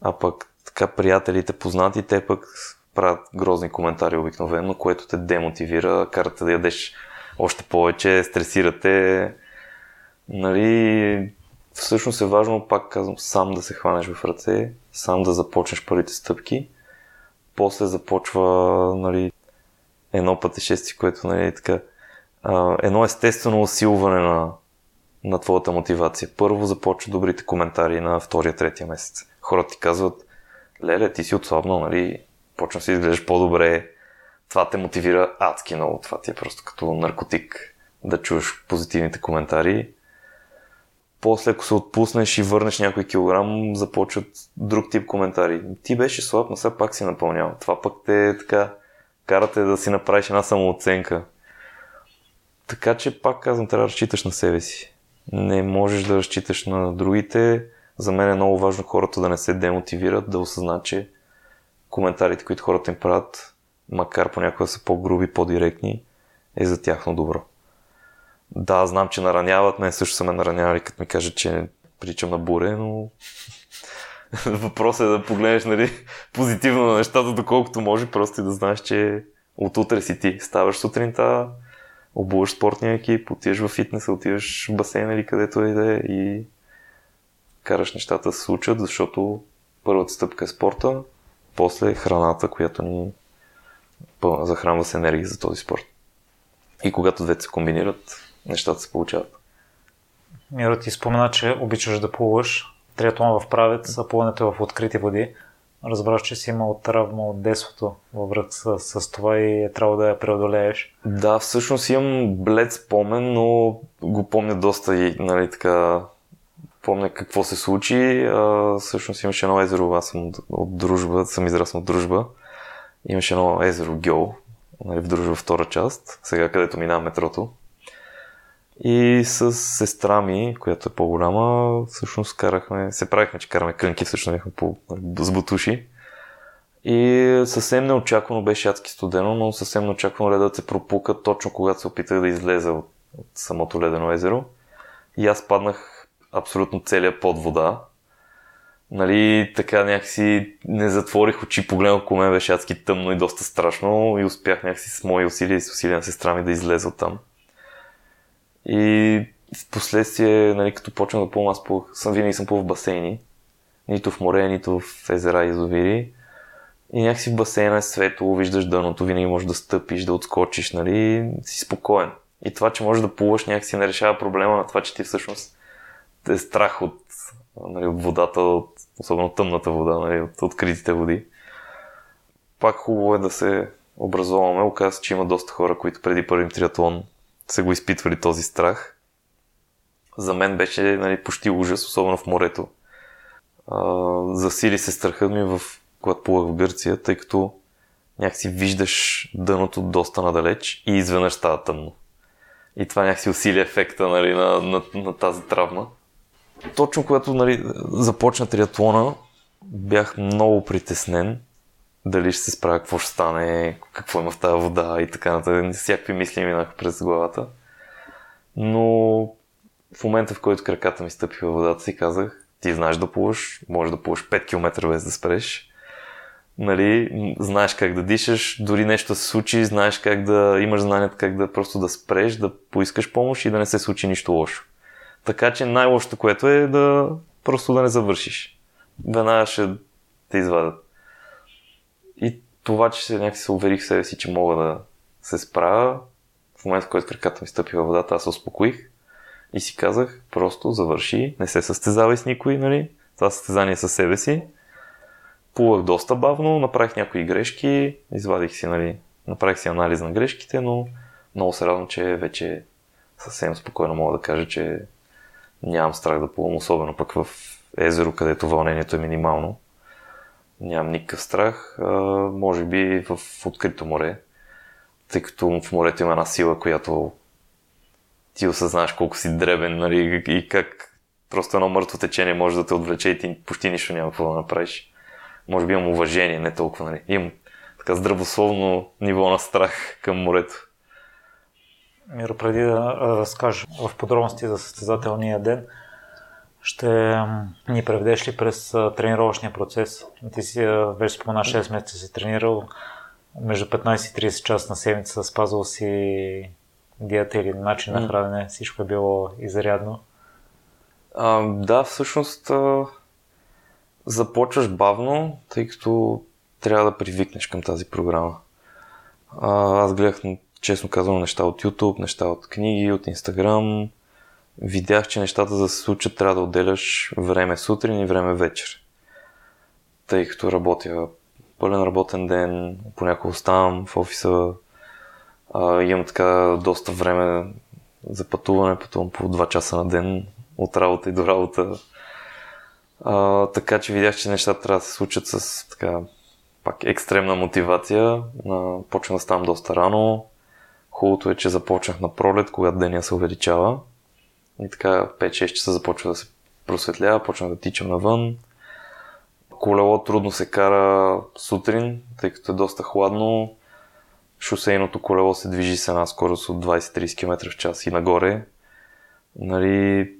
S2: А пък така приятелите, познати, те пък правят грозни коментари обикновено, което те демотивира, карате да ядеш още повече, стресирате. Нали, всъщност е важно, пак казвам, сам да се хванеш в ръце, сам да започнеш първите стъпки. После започва нали, едно пътешествие, което нали, така, едно естествено усилване на, на твоята мотивация. Първо започва добрите коментари на втория, третия месец. Хората ти казват, леле, ти си отслабнал, нали, почна си изглеждаш по-добре, това те мотивира адски много. Това ти е просто като наркотик да чуеш позитивните коментари. После, ако се отпуснеш и върнеш някой килограм, започват друг тип коментари. Ти беше слаб, но сега пак си напълнял. Това пък те така карате да си направиш една самооценка. Така че, пак казвам, трябва да разчиташ на себе си. Не можеш да разчиташ на другите. За мен е много важно хората да не се демотивират, да осъзнат, че коментарите, които хората им правят, макар понякога са по-груби, по-директни, е за тяхно добро. Да, знам, че нараняват, мен също са ме наранявали, като ми кажат, че причам на буре, но въпросът е да погледнеш нали, позитивно на нещата, доколкото може, просто и да знаеш, че от утре си ти. Ставаш сутринта, обуваш спортния екип, отиваш в фитнес, отиваш в басейн или където и да е и караш нещата да се случат, защото първата стъпка е спорта, после храната, която ни захранва с енергия за този спорт. И когато двете се комбинират, нещата се получават.
S1: Миро, ти спомена, че обичаш да плуваш. Триатлон в правец, а плуването е в открити води. Разбрах, че си имал травма от детството във връзка с, с това и е трябвало да я преодолееш.
S2: Да, всъщност имам блед спомен, но го помня доста и нали, така помня какво се случи. А, всъщност имаше едно езеро, аз съм от, от дружба, съм израснал от дружба. Имаше едно езеро Гьол, нали, в дружба втора част, сега където минава метрото. И с сестра ми, която е по-голяма, всъщност карахме, се правихме, че караме кънки, всъщност бяхме по, с бутуши. И съвсем неочаквано беше адски студено, но съвсем неочаквано ледът се пропука точно когато се опитах да излеза от, от самото ледено езеро. И аз паднах абсолютно целия под вода. Нали, така някакси не затворих очи, погледнах около мен беше адски тъмно и доста страшно и успях някакси с мои усилия и с усилия на сестра ми да излеза от там. И в последствие, нали, като почнах да плувам, аз плувах, съм, винаги съм плувал в басейни. Нито в море, нито в езера и язовири. И някакси в басейна е светло, виждаш дъното, винаги можеш да стъпиш, да отскочиш, нали, си спокоен. И това, че можеш да плуваш, някакси не решава проблема на това, че ти всъщност е страх от, нали, от водата, от, особено тъмната вода, нали, от откритите води. Пак хубаво е да се образуваме. Оказва че има доста хора, които преди първи триатлон са го изпитвали този страх. За мен беше нали, почти ужас, особено в морето. А, засили се страхът ми, в, когато плувах в Гърция, тъй като някакси виждаш дъното доста надалеч и изведнъж става тъмно. И това някакси усили ефекта нали, на, на, на тази травма. Точно когато нали, започна триатлона, бях много притеснен дали ще се справя, какво ще стане, какво има в тази вода и така нататък. Всякакви мисли минаха през главата. Но в момента, в който краката ми стъпи във водата, си казах, ти знаеш да плуваш, можеш да плуваш 5 км без да спреш. Нали, знаеш как да дишаш, дори нещо се случи, знаеш как да имаш знанието как да просто да спреш, да поискаш помощ и да не се случи нищо лошо. Така че най-лошото, което е да просто да не завършиш. Веднага ще те извадят. Това, че се някакси се уверих себе си, че мога да се справя, в момента, в който краката ми стъпи във водата, аз се успокоих и си казах, просто завърши, не се състезавай с никой, нали? Това състезание със себе си. Плувах доста бавно, направих някои грешки, извадих си, нали, направих си анализ на грешките, но много се радвам, че вече съвсем спокойно мога да кажа, че нямам страх да плувам, особено пък в езеро, където вълнението е минимално. Нямам никакъв страх. А, може би в открито море, тъй като в морето има една сила, която ти осъзнаеш колко си дребен нали, и как Просто едно мъртво течение може да те отвлече и ти почти нищо няма какво да направиш. Може би имам уважение, не толкова, нали? Имам така здравословно ниво на страх към морето.
S1: Миро, преди да разкажа в подробности за състезателния ден, ще ни преведеш ли през тренировъчния процес? Ти си вече спомена 6 месеца си тренирал, между 15 и 30 часа на седмица спазвал си диета или начин на хранене, всичко е било изрядно.
S2: А, да, всъщност а, започваш бавно, тъй като трябва да привикнеш към тази програма. А, аз гледах, честно казвам, неща от YouTube, неща от книги, от Instagram. Видях, че нещата за да се случат трябва да отделяш време сутрин и време вечер. Тъй като работя пълен работен ден, понякога оставам в офиса, а, имам така доста време за пътуване, пътувам по 2 часа на ден от работа и до работа. А, така че видях, че нещата трябва да се случат с така, пак екстремна мотивация. А, почна да ставам доста рано. Хубавото е, че започнах на пролет, когато деня се увеличава. И така 5-6 часа започва да се просветлява, почна да тичам навън. Колело трудно се кара сутрин, тъй като е доста хладно. Шосейното колело се движи с една скорост от 20-30 км в час и нагоре. Нали,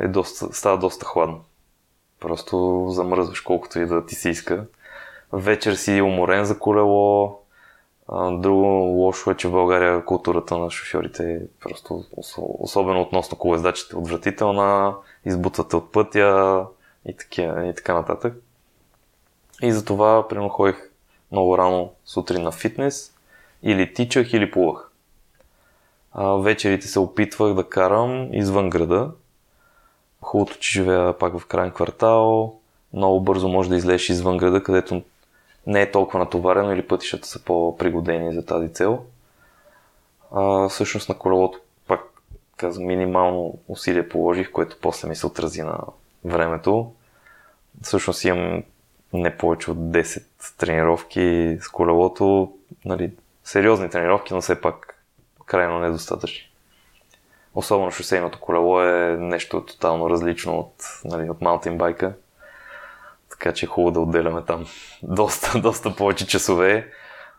S2: е доста, става доста хладно. Просто замръзваш колкото и да ти се иска. Вечер си уморен за колело. Друго лошо е, че в България културата на шофьорите е просто, особено относно колездачите, отвратителна, избутвате от пътя и, така, и така нататък. И затова, примерно, ходих много рано сутрин на фитнес, или тичах, или плувах. А, вечерите се опитвах да карам извън града. Хубавото, че живея пак в крайен квартал. Много бързо може да излезеш извън града, където не е толкова натоварено или пътищата са по-пригодени за тази цел. А, всъщност на колелото пак казвам, минимално усилие положих, което после ми се отрази на времето. Всъщност имам не повече от 10 тренировки с колелото. Нали, сериозни тренировки, но все пак крайно недостатъчни. Особено шосейното колело е нещо тотално различно от, нали, от маунтинбайка. Така че е хубаво да отделяме там доста, доста повече часове.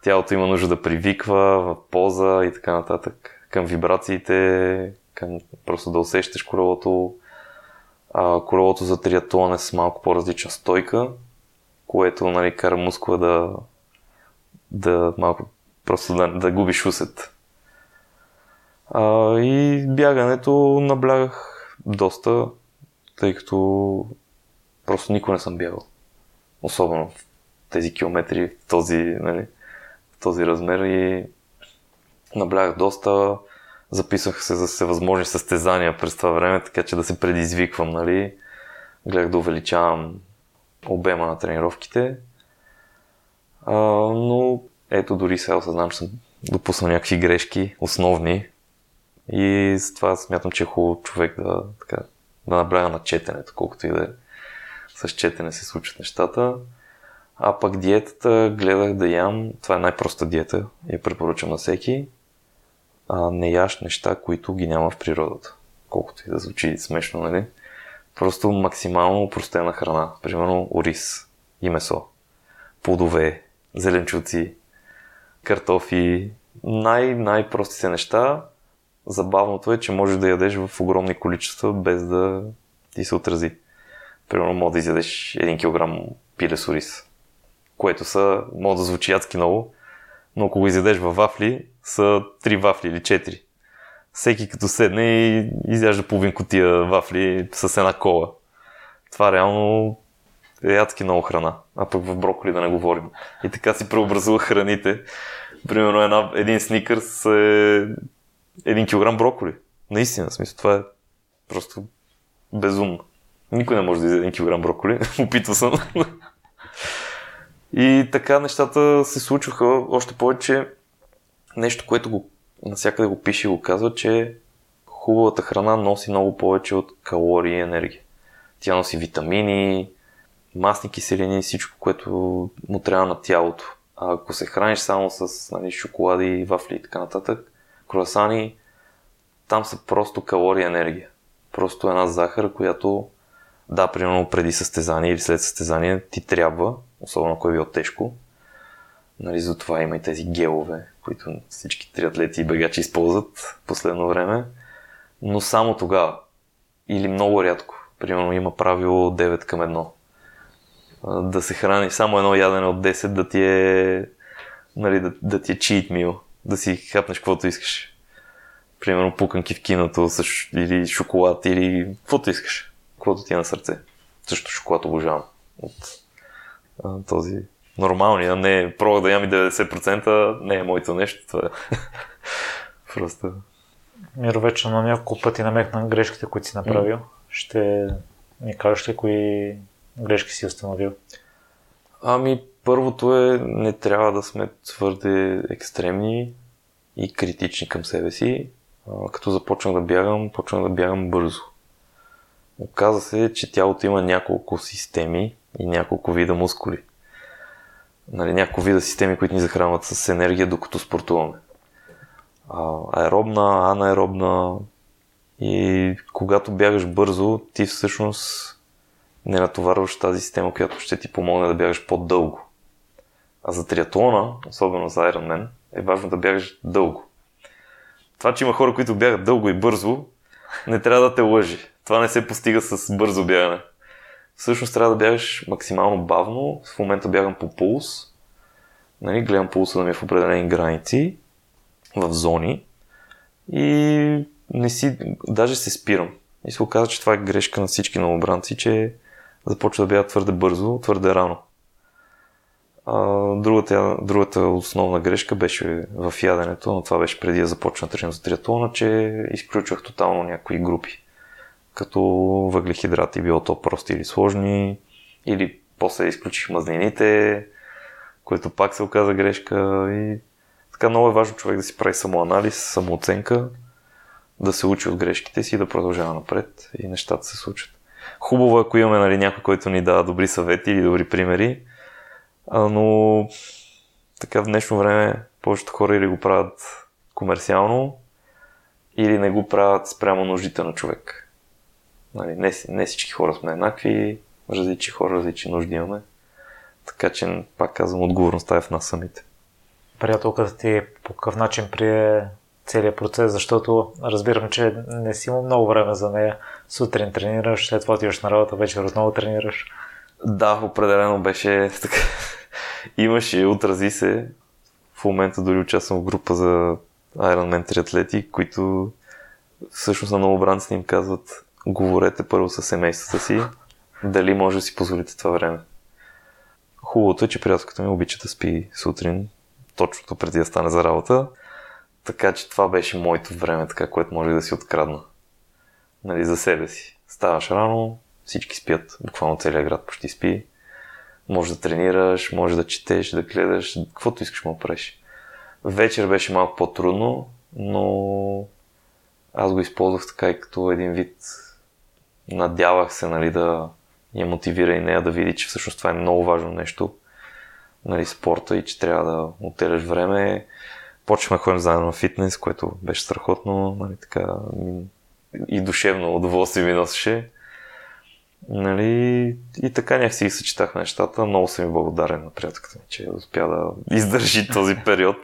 S2: Тялото има нужда да привиква в поза и така нататък. Към вибрациите, към просто да усещаш колелото. А, колелото за триатлон е с малко по-различна стойка, което нали, кара мускула да, да малко просто да, да губиш усет. А, и бягането наблягах доста, тъй като просто никога не съм бягал. Особено в тези километри, в този, нали, в този размер и наблягах доста. Записах се за всевъзможни състезания през това време, така че да се предизвиквам, нали. Гледах да увеличавам обема на тренировките. А, но ето дори сега осъзнавам, че съм допуснал някакви грешки, основни. И с това смятам, че е хубаво човек да, така, да набляга на четенето, колкото и да е. С четене се случват нещата. А пък диетата гледах да ям, това е най-проста диета, я препоръчам на всеки. А, не яш неща, които ги няма в природата. Колкото и да звучи смешно, нали? Просто максимално упростена храна. Примерно ориз и месо. Плодове, зеленчуци, картофи. Най- най-простите неща. Забавното е, че можеш да ядеш в огромни количества, без да ти се отрази. Примерно, може да изядеш 1 кг пиле с ориз. Което са, може да звучи адски много, но ако го изядеш във вафли, са 3 вафли или 4 всеки като седне и изяжда половин котия вафли с една кола. Това реално е ядски много храна. А пък в броколи да не говорим. И така си преобразува храните. Примерно една, един сникърс е един килограм броколи. Наистина, смисъл, това е просто безумно. Никой не може да изяде един килограм броколи. Опитва съм. И така нещата се случваха още повече нещо, което го насякъде го пише и го казва, че хубавата храна носи много повече от калории и енергия. Тя носи витамини, масни киселини, всичко, което му трябва на тялото. А ако се храниш само с нали, шоколади, вафли и така нататък, круасани, там са просто калории и енергия. просто една захар, която да, примерно преди състезание или след състезание ти трябва, особено ако е било тежко. Нали, затова има и тези гелове, които всички триатлети и бегачи използват последно време. Но само тогава. Или много рядко. Примерно има правило 9 към 1. Да се храни само едно ядене от 10 да ти е нали, да, да ти е cheat meal, да си хапнеш каквото искаш. Примерно пуканки в киното или шоколад или каквото искаш каквото ти е на сърце. Също шоколад обожавам от а, този нормалния, не пробвах да ям и 90%, не е моето нещо, това е просто...
S1: Миро вече на няколко пъти намекна грешките, които си направил. Mm. Ще ми кажеш ли кои грешки си установил?
S2: Ами, първото е, не трябва да сме твърде екстремни и критични към себе си. А, като започнах да бягам, почнах да бягам бързо. Оказва се, че тялото има няколко системи и няколко вида мускули. Нали, няколко вида системи, които ни захранват с енергия, докато спортуваме. А, аеробна, анаеробна и когато бягаш бързо, ти всъщност не натоварваш тази система, която ще ти помогне да бягаш по-дълго. А за триатлона, особено за Ironman, е важно да бягаш дълго. Това, че има хора, които бягат дълго и бързо, не трябва да те лъжи. Това не се постига с бързо бягане. Всъщност трябва да бягаш максимално бавно. В момента бягам по пулс. Нали, гледам пулса да ми е в определени граници, в зони. И не си, даже се спирам. И се оказа, че това е грешка на всички новобранци, че започва да бяга твърде бързо, твърде рано. А, другата, другата основна грешка беше в яденето, но това беше преди да започна трениране за триатлона, че изключвах тотално някои групи като въглехидрати, било то прости или сложни, или после изключих мазнините, което пак се оказа грешка и така много е важно човек да си прави самоанализ, самооценка, да се учи от грешките си и да продължава напред и нещата се случат. Хубаво е, ако имаме нали, някой, който ни дава добри съвети или добри примери, но така в днешно време повечето хора или го правят комерциално, или не го правят спрямо нуждите на човек. Нали, не, не всички хора сме еднакви, различни хора, различни нужди имаме. Така че, пак казвам, отговорността е в нас самите.
S1: Приятелката ти по какъв начин прие целият процес, защото разбирам, че не си има много време за нея. Сутрин тренираш, след това отиваш на работа, вечер отново тренираш.
S2: Да, определено беше така. Имаше, отрази се. В момента дори участвам в група за Ironman триатлети, които всъщност на новобранците им казват говорете първо с семействата си, дали може да си позволите това време. Хубавото е, че приятелката ми обича да спи сутрин, точното преди да стане за работа, така че това беше моето време, така, което може да си открадна. Нали, за себе си. Ставаш рано, всички спят, буквално целият град почти спи. Може да тренираш, може да четеш, да гледаш, каквото искаш му правиш. Вечер беше малко по-трудно, но аз го използвах така и като един вид надявах се нали, да я мотивира и нея да види, че всъщност това е много важно нещо, нали, спорта и че трябва да отделяш време. Почваме ходим заедно на фитнес, което беше страхотно, нали, така, и душевно удоволствие ми носеше. Нали, и така някакси ги съчетахме нещата. Много съм и благодарен на приятелката ми, че успя да издържи този период.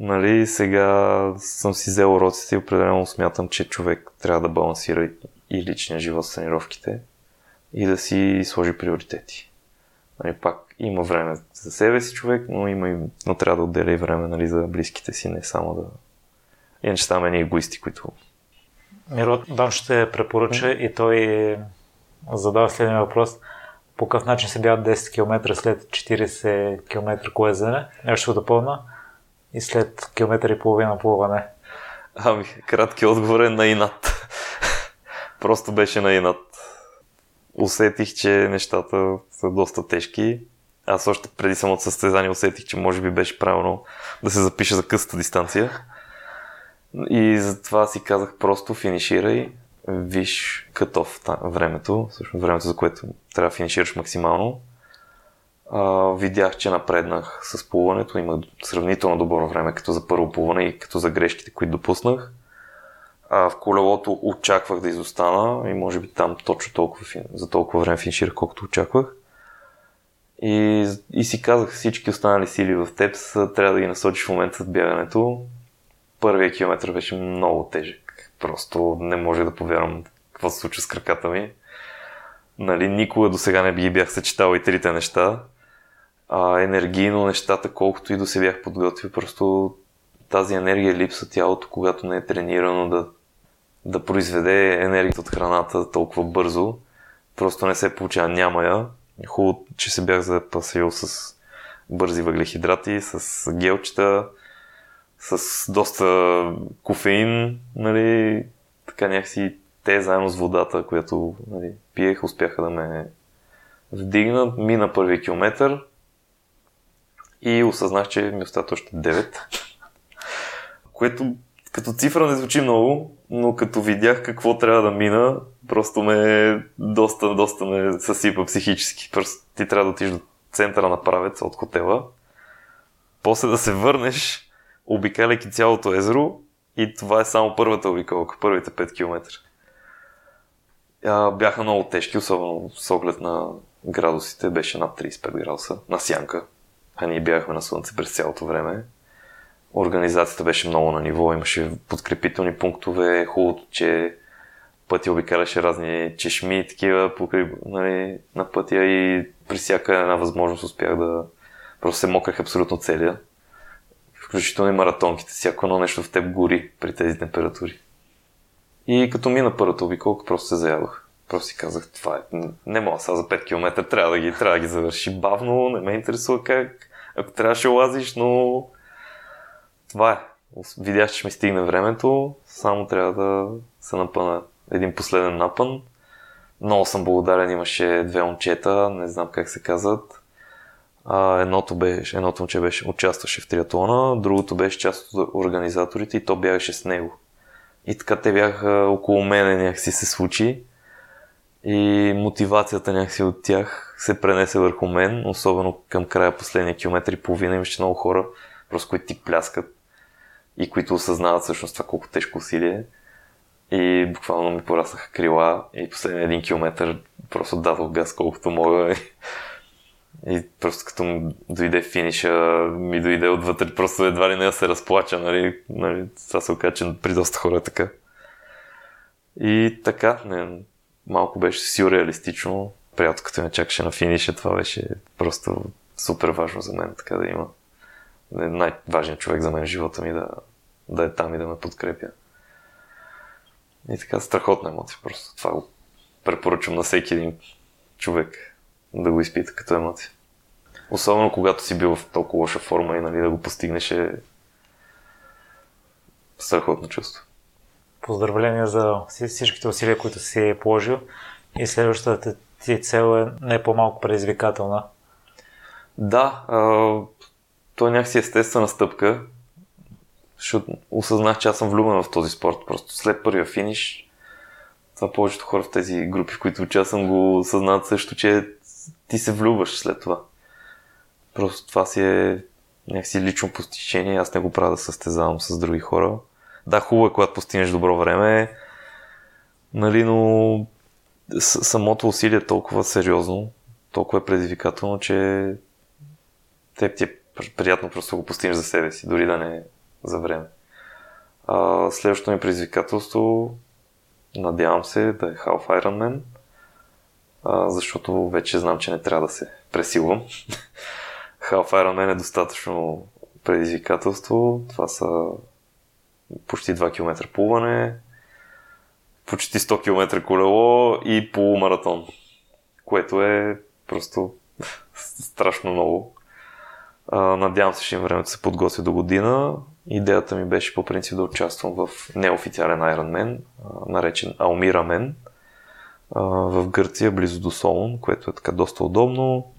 S2: Нали, сега съм си взел уроците и определено смятам, че човек трябва да балансира и личния живот с тренировките и да си сложи приоритети. Нали, пак има време за себе си човек, но, има и, но трябва да отделя и време нали, за близките си, не само да... Иначе ставаме едни егоисти, които...
S1: Миро, Дан ще препоръча mm. и той задава следния въпрос. По какъв начин се бягат 10 км след 40 км колезене? Нещо ще го допълна. И след километър и половина плуване.
S2: Ами, кратки отговор е на инат. Просто беше на инат. Усетих, че нещата са доста тежки. Аз още преди самото състезание усетих, че може би беше правилно да се запиша за късата дистанция. И затова си казах просто финиширай, виж катов времето, всъщност времето, за което трябва да финишираш максимално. А, видях, че напреднах с плуването, има сравнително добро време като за първо плуване и като за грешките, които допуснах А в колелото очаквах да изостана и може би там точно толкова, за толкова време финиширах, колкото очаквах. И, и си казах всички останали сили в теб трябва да ги насочиш в момента с бягането. Първият километр беше много тежък. Просто не може да повярвам какво се случва с краката ми. Нали, никога до сега не би бях съчетал и трите неща. А енергийно нещата, колкото и до се бях подготвил, просто тази енергия липсва тялото, когато не е тренирано да, да произведе енергията от храната толкова бързо. Просто не се получава, няма я. Хубаво, че се бях запасил с бързи въглехидрати, с гелчета, с доста кофеин, нали, така някакси те заедно с водата, която нали, пиех, успяха да ме вдигнат. Мина първи километър и осъзнах, че ми остат още 9. Което като цифра не звучи много, но като видях какво трябва да мина, просто ме доста, доста ме съсипа психически. Просто ти трябва да отиш до центъра на правец от хотела, после да се върнеш, обикаляйки цялото езеро и това е само първата обиколка, първите 5 км. Бяха много тежки, особено с оглед на градусите, беше над 35 градуса, на сянка, а ние бяхме на слънце през цялото време. Организацията беше много на ниво, имаше подкрепителни пунктове, хубавото, че пътя обикаляше разни чешми и такива покри, нали, на пътя и при всяка една възможност успях да просто се мокрах абсолютно целия. Включително и маратонките. Всяко едно нещо в теб гори при тези температури. И като мина първата обиколка, просто се заядох. Просто си казах, това е, не мога сега за 5 км, трябва да ги, трябва да ги завърши бавно, не ме интересува как, ако трябваше лазиш, но това е. Видях, че ми стигне времето, само трябва да се напъна един последен напън. Много съм благодарен, имаше две момчета, не знам как се казват. А, едното, беше, едното момче беше, участваше в триатлона, другото беше част от организаторите и то бягаше с него. И така те бяха около мене някакси се случи. И мотивацията някакси от тях се пренесе върху мен, особено към края последния километр и половина имаше много хора, просто които ти пляскат и които осъзнават всъщност това колко тежко усилие е. И буквално ми пораснаха крила и последния един километр просто дадох газ колкото мога. И просто като му дойде финиша, ми дойде отвътре, просто едва ли не да се разплача, нали? нали? Това се оказа, че при доста хора е така. И така, не, малко беше сюрреалистично. Приятелката ме чакаше на финиша, това беше просто супер важно за мен, така да има. Най-важният човек за мен в живота ми да, да е там и да ме подкрепя. И така, страхотна емоция. Просто това го препоръчвам на всеки един човек да го изпита като емоция. Особено когато си бил в толкова лоша форма и нали, да го постигнеш е страхотно чувство.
S1: Поздравления за всичките усилия, които си е положил и следващата ти цел е не по-малко предизвикателна.
S2: Да, то е някакси естествена стъпка защото осъзнах, че аз съм влюбен в този спорт. Просто след първия финиш, това повечето хора в тези групи, в които участвам, го осъзнават също, че ти се влюбваш след това. Просто това си е някакси лично постижение. Аз не го правя да състезавам с други хора. Да, хубаво е, когато постигнеш добро време, нали, но самото усилие е толкова сериозно, толкова е предизвикателно, че теб ти е приятно просто го постигнеш за себе си, дори да не за време. А, следващото ми предизвикателство, надявам се да е Half Ironman, а, защото вече знам, че не трябва да се пресилвам. Half Ironman е достатъчно предизвикателство. Това са почти 2 км плуване, почти 100 км колело и полумаратон, което е просто страшно много. Надявам се, че има време да се подготвя до година. Идеята ми беше по принцип да участвам в неофициален Ironman, наречен Алмирамен, в Гърция, близо до Солун, което е така доста удобно.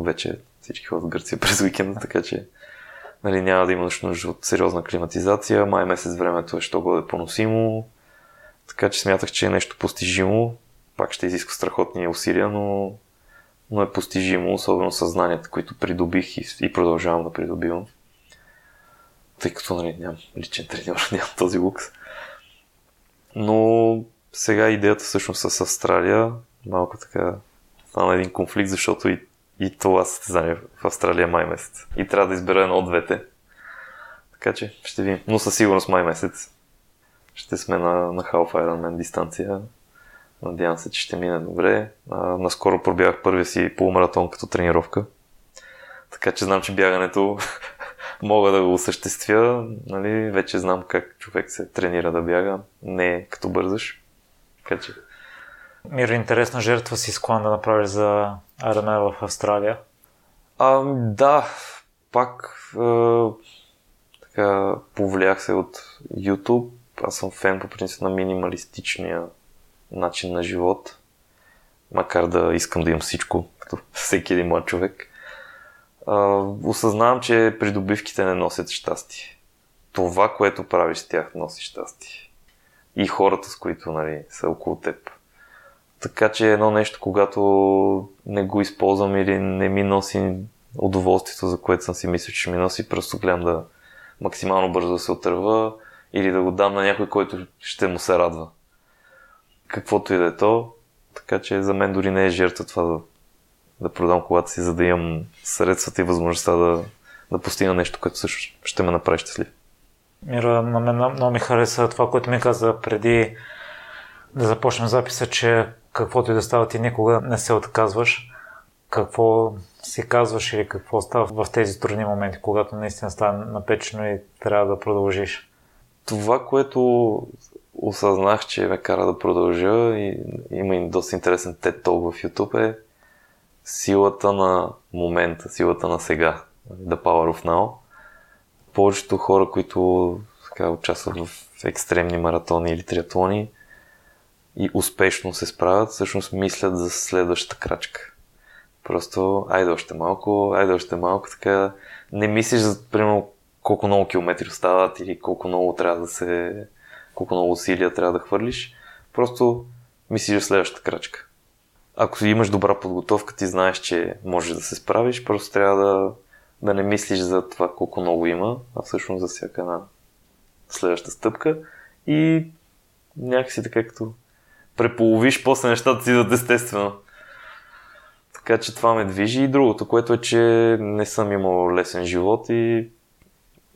S2: Вече всички ходят в Гърция през уикенда, така че нали, няма да има нужда от сериозна климатизация. Май месец времето е що бъде поносимо. Така че смятах, че е нещо постижимо. Пак ще изисква страхотни усилия, но, но е постижимо, особено съзнанията, които придобих и, и продължавам да придобивам тъй като нали, нямам личен треньор, нямам този лукс. Но сега идеята всъщност с Австралия, малко така стана един конфликт, защото и, и това състезание в Австралия май месец. И трябва да избера едно от двете. Така че ще видим. Но със сигурност май месец ще сме на, на Half Ironman дистанция. Надявам се, че ще мине добре. А, наскоро пробягах първия си полумаратон като тренировка. Така че знам, че бягането мога да го осъществя. Нали? Вече знам как човек се тренира да бяга. Не като бързаш. Така че...
S1: Миро, интересна жертва си склон да направиш за Ironman в Австралия.
S2: А, да, пак е, така повлях се от YouTube. Аз съм фен по принцип на минималистичния начин на живот. Макар да искам да имам всичко, като всеки един млад човек. Осъзнавам, че придобивките не носят щастие. Това, което правиш с тях, носи щастие. И хората, с които нали, са около теб. Така че едно нещо, когато не го използвам или не ми носи удоволствието, за което съм си мислил, че ми носи, просто гледам да максимално бързо да се отърва или да го дам на някой, който ще му се радва. Каквото и да е то. Така че за мен дори не е жертва това да, да продам колата си, за да имам средствата и възможността да, да постигна нещо, което също ще ме направи щастлив.
S1: Мира, на мен много ми хареса това, което ми каза преди да започнем записа, че каквото и да става ти никога не се отказваш. Какво си казваш или какво става в тези трудни моменти, когато наистина става напечено и трябва да продължиш?
S2: Това, което осъзнах, че ме кара да продължа и има и доста интересен TED Talk в YouTube е силата на момента, силата на сега. The Power of Now. Повечето хора, които така, участват в екстремни маратони или триатлони и успешно се справят, всъщност мислят за следващата крачка. Просто, айде още малко, айде още малко, така не мислиш за, примерно, колко много километри остават или колко много трябва да се, колко много усилия трябва да хвърлиш. Просто мислиш за следващата крачка. Ако имаш добра подготовка, ти знаеш, че можеш да се справиш, просто трябва да, да не мислиш за това колко много има, а всъщност за всяка една следваща стъпка и някакси така като преполовиш после нещата си да естествено. Така че това ме движи и другото, което е, че не съм имал лесен живот и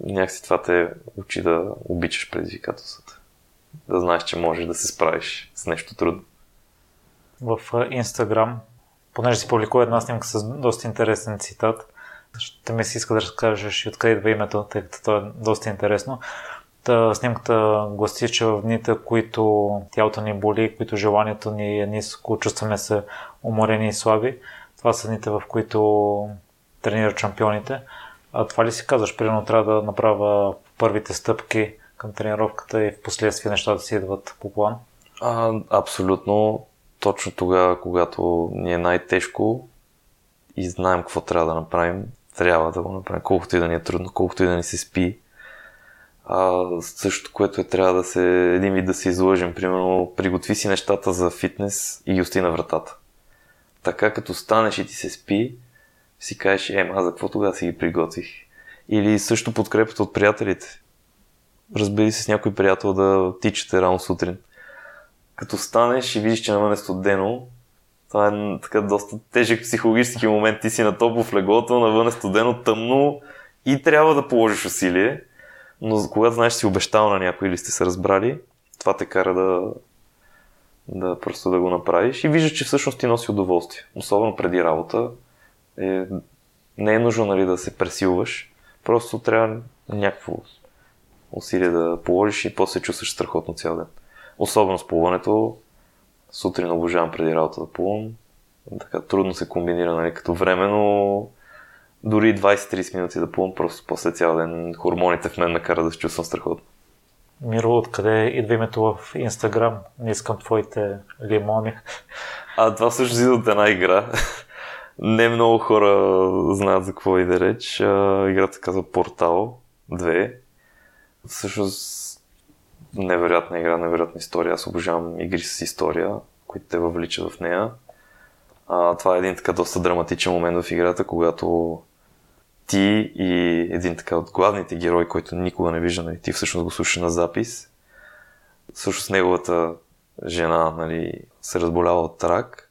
S2: някакси това те учи да обичаш предизвикателствата. Да знаеш, че можеш да се справиш с нещо трудно.
S1: В Инстаграм, понеже си публикува една снимка с доста интересен цитат, ще ми се иска да разкажеш и откъде идва името, тъй като то е доста интересно. Та, снимката гласи, че в дните, които тялото ни боли, които желанието ни е ниско, чувстваме се уморени и слаби, това са дните, в които тренират шампионите. А това ли си казваш? Примерно трябва да направя първите стъпки към тренировката и в последствие нещата си идват по план?
S2: А, абсолютно. Точно тогава, когато ни е най-тежко и знаем какво трябва да направим, трябва да го направим, колкото и да ни е трудно, колкото и да ни се спи. А, също, което е, трябва да се, един вид да се излъжем. Примерно, приготви си нещата за фитнес и ги ости на вратата. Така като станеш и ти се спи, си кажеш, ема, аз за какво тогава си ги приготвих? Или също подкрепата от приятелите. Разбери се с някой приятел да тичате рано сутрин. Като станеш и видиш, че навън е студено, това е така доста тежък психологически момент. Ти си на топло в леглото, навън е студено, тъмно и трябва да положиш усилие. Но когато знаеш, си обещал на някой или сте се разбрали, това те кара да, да просто да го направиш и виждаш, че всъщност ти носи удоволствие. Особено преди работа. Е, не е нужно нали, да се пресилваш. Просто трябва някакво усилие да положиш и после се чувстваш страхотно цял ден. Особено с плуването. Сутрин обожавам преди работа да плувам. Така трудно се комбинира нали, като време, но дори 20-30 минути да плувам, просто после цял ден хормоните в мен накара да се чувствам страхотно.
S1: Миро, откъде идва името в Инстаграм? Не искам твоите лимони.
S2: А това също си от една игра. Не много хора знаят за какво иде реч. Играта се казва Портал 2. Всъщност невероятна игра, невероятна история. Аз обожавам игри с история, които те въвличат в нея. А, това е един така доста драматичен момент в играта, когато ти и един така от главните герои, който никога не вижда, нали, ти всъщност го слушаш на запис, също с неговата жена нали, се разболява от рак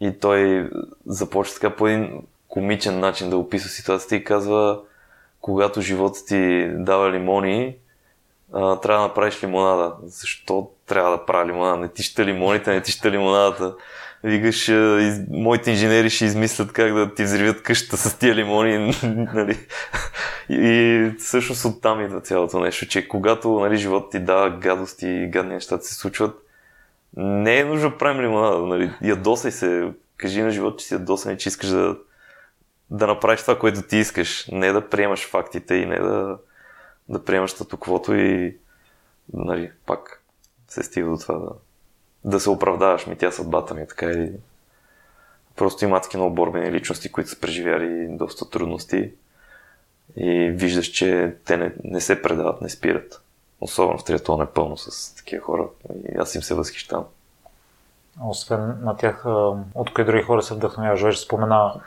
S2: и той започва така по един комичен начин да описва ситуацията и казва когато живота ти дава лимони, а, трябва да направиш лимонада. Защо трябва да правя лимонада? Не тища лимоните, не тища лимонадата. Викаш, из... моите инженери ще измислят как да ти взривят къщата с тия лимони. нали? И всъщност оттам идва цялото нещо, че когато нали, живота ти дава гадости и гадни неща се случват, не е нужно да правим лимонада. Нали? Ядосай се, кажи на живота, че си ядосан и че искаш да, да направиш това, което ти искаш. Не да приемаш фактите и не да, да приемаш статуквото и нали, пак се стига до това да, да се оправдаваш. Ми тя съдбата ми е така и просто има адски много борбени личности, които са преживяли доста трудности и виждаш, че те не, не се предават, не спират. Особено в триатлон е пълно с такива хора и аз им се възхищавам.
S1: Освен на тях, от кои други хора се вдъхновяваш? Вече спомена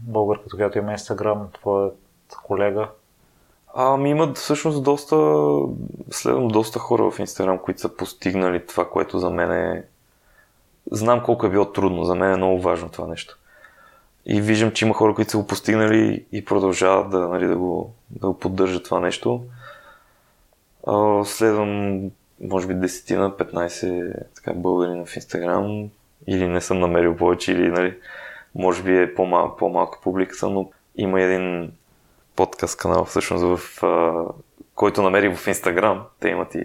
S1: българката, която има Инстаграм, твоят колега.
S2: Ами имат всъщност доста, следвам доста хора в Инстаграм, които са постигнали това, което за мен е... Знам колко е било трудно, за мен е много важно това нещо. И виждам, че има хора, които са го постигнали и продължават да, нали, да, го, да го поддържат това нещо. А, следвам, може би, 10 на 15 така, българи в Инстаграм. Или не съм намерил повече, или нали, може би е по-мал, по-малка публиката, но има един подкаст канал, всъщност, в, а, който намерих в Инстаграм. Те имат и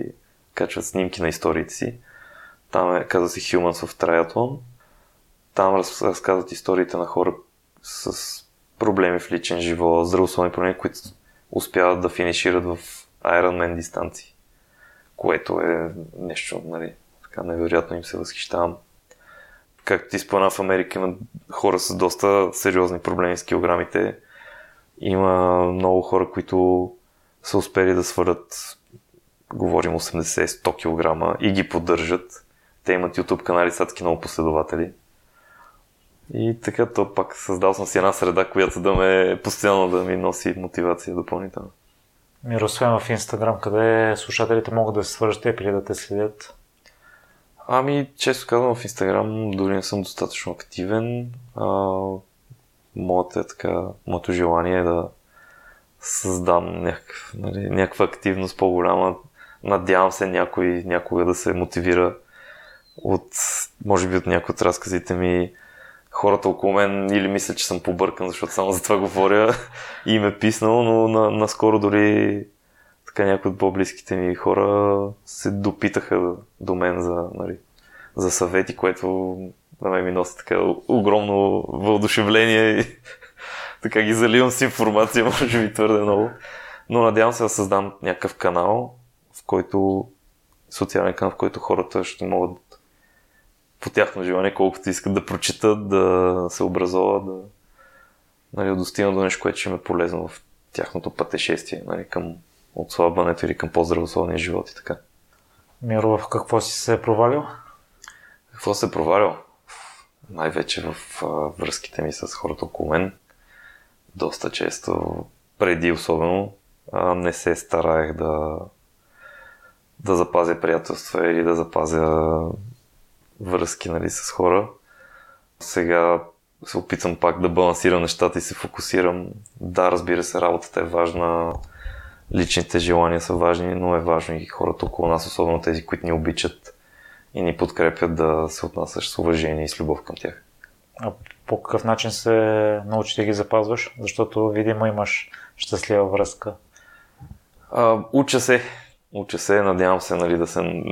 S2: качват снимки на историите си. Там е, казва се Humans of Triathlon. Там раз, разказват историите на хора с проблеми в личен живот, здравословни проблеми, които успяват да финишират в Ironman дистанции. Което е нещо, нали, така невероятно им се възхищавам. Както ти спомена в Америка има хора с доста сериозни проблеми с килограмите има много хора, които са успели да свалят, говорим 80-100 кг и ги поддържат. Те имат YouTube канали с адски много последователи. И така, то пак създал съм си една среда, която да ме постоянно да ми носи мотивация допълнително.
S1: Мир, освен в Инстаграм, къде слушателите могат да се свържат или да те следят?
S2: Ами, често казвам в Инстаграм, дори не съм достатъчно активен. А, моята, е така, моето желание е да създам някакъв, нали, някаква активност по-голяма. Надявам се някой някога да се мотивира от, може би от някои от разказите ми, хората около мен или мисля, че съм побъркан, защото само за това говоря и им е писнал, но на, наскоро дори така някои от по-близките ми хора се допитаха до мен за, нали, за съвети, което на мен ми носи така огромно въодушевление и така ги заливам с информация, може би твърде много. Но надявам се да създам някакъв канал, в който социален канал, в който хората ще могат по тяхно желание, колкото искат да прочитат, да се образуват, да нали, достигнат до нещо, което ще им е полезно в тяхното пътешествие нали, към отслабването или към по-здравословния живот и така.
S1: Миро, в какво си се е провалил?
S2: Какво се е провалил? най-вече в а, връзките ми с хората около мен. Доста често, преди особено, а, не се стараех да, да запазя приятелства или да запазя връзки нали, с хора. Сега се опитвам пак да балансирам нещата и се фокусирам. Да, разбира се, работата е важна, личните желания са важни, но е важно и хората около нас, особено тези, които ни обичат и ни подкрепят да се отнасяш с уважение и с любов към тях.
S1: А по какъв начин се научи да ги запазваш? Защото, видимо, имаш щастлива връзка.
S2: А, уча се. Уча се, надявам се нали, да, се,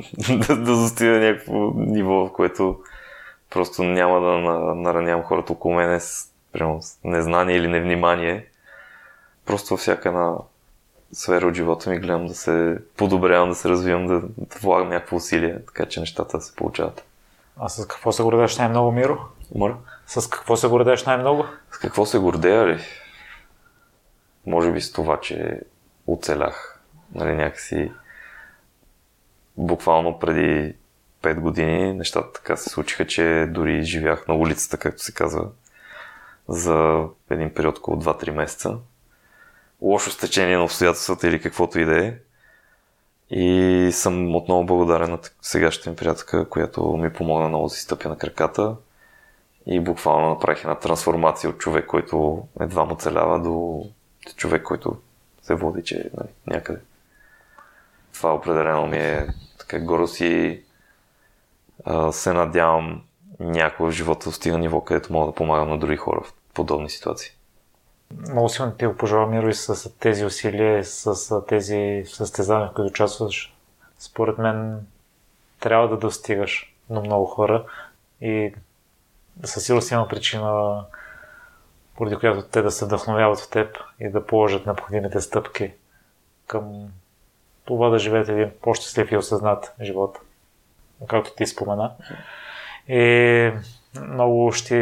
S2: да, да застигна някакво ниво, в което просто няма да наранявам хората около мене с, прямо, с незнание или невнимание. Просто във всяка една сфера от живота ми гледам да се подобрявам, да се развивам, да, да влагам някакво усилие, така че нещата се получават.
S1: А с какво се гордееш най-много, Миро?
S2: Моля?
S1: С какво се гордееш най-много?
S2: С какво се гордея ли? Може би с това, че оцелях. Нали, някакси буквално преди 5 години нещата така се случиха, че дори живях на улицата, както се казва, за един период около 2-3 месеца лошо стечение на обстоятелствата или каквото и да е. И съм отново благодарен на сегашната ми приятелка, която ми помогна много да си стъпя на краката. И буквално направих една трансформация от човек, който едва му целява, до човек, който се води, че нали, някъде. Това определено ми е така гордост и се надявам някой в живота достига ниво, където мога да помагам на други хора в подобни ситуации.
S1: Много силно ти го пожелавам, Миро, и с тези усилия, с тези състезания, в които участваш. Според мен трябва да достигаш на много хора и със сигурност има причина, поради която те да се вдъхновяват в теб и да положат необходимите стъпки към това да живеете един по-щастлив и осъзнат живот, както ти спомена. И много ще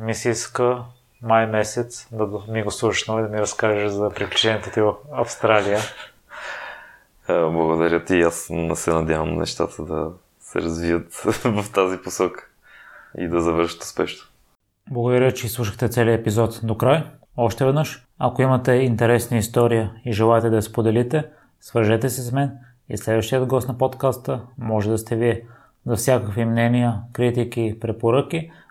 S1: ми се иска май месец да ми го слушаш и да ми разкажеш за приключението ти в Австралия.
S2: Благодаря ти. Аз се надявам нещата да се развият в тази посока и да завършат успешно.
S1: Благодаря, че слушахте целият епизод до край. Още веднъж, ако имате интересна история и желаете да я споделите, свържете се с мен и следващият гост на подкаста може да сте вие. За всякакви мнения, критики, препоръки,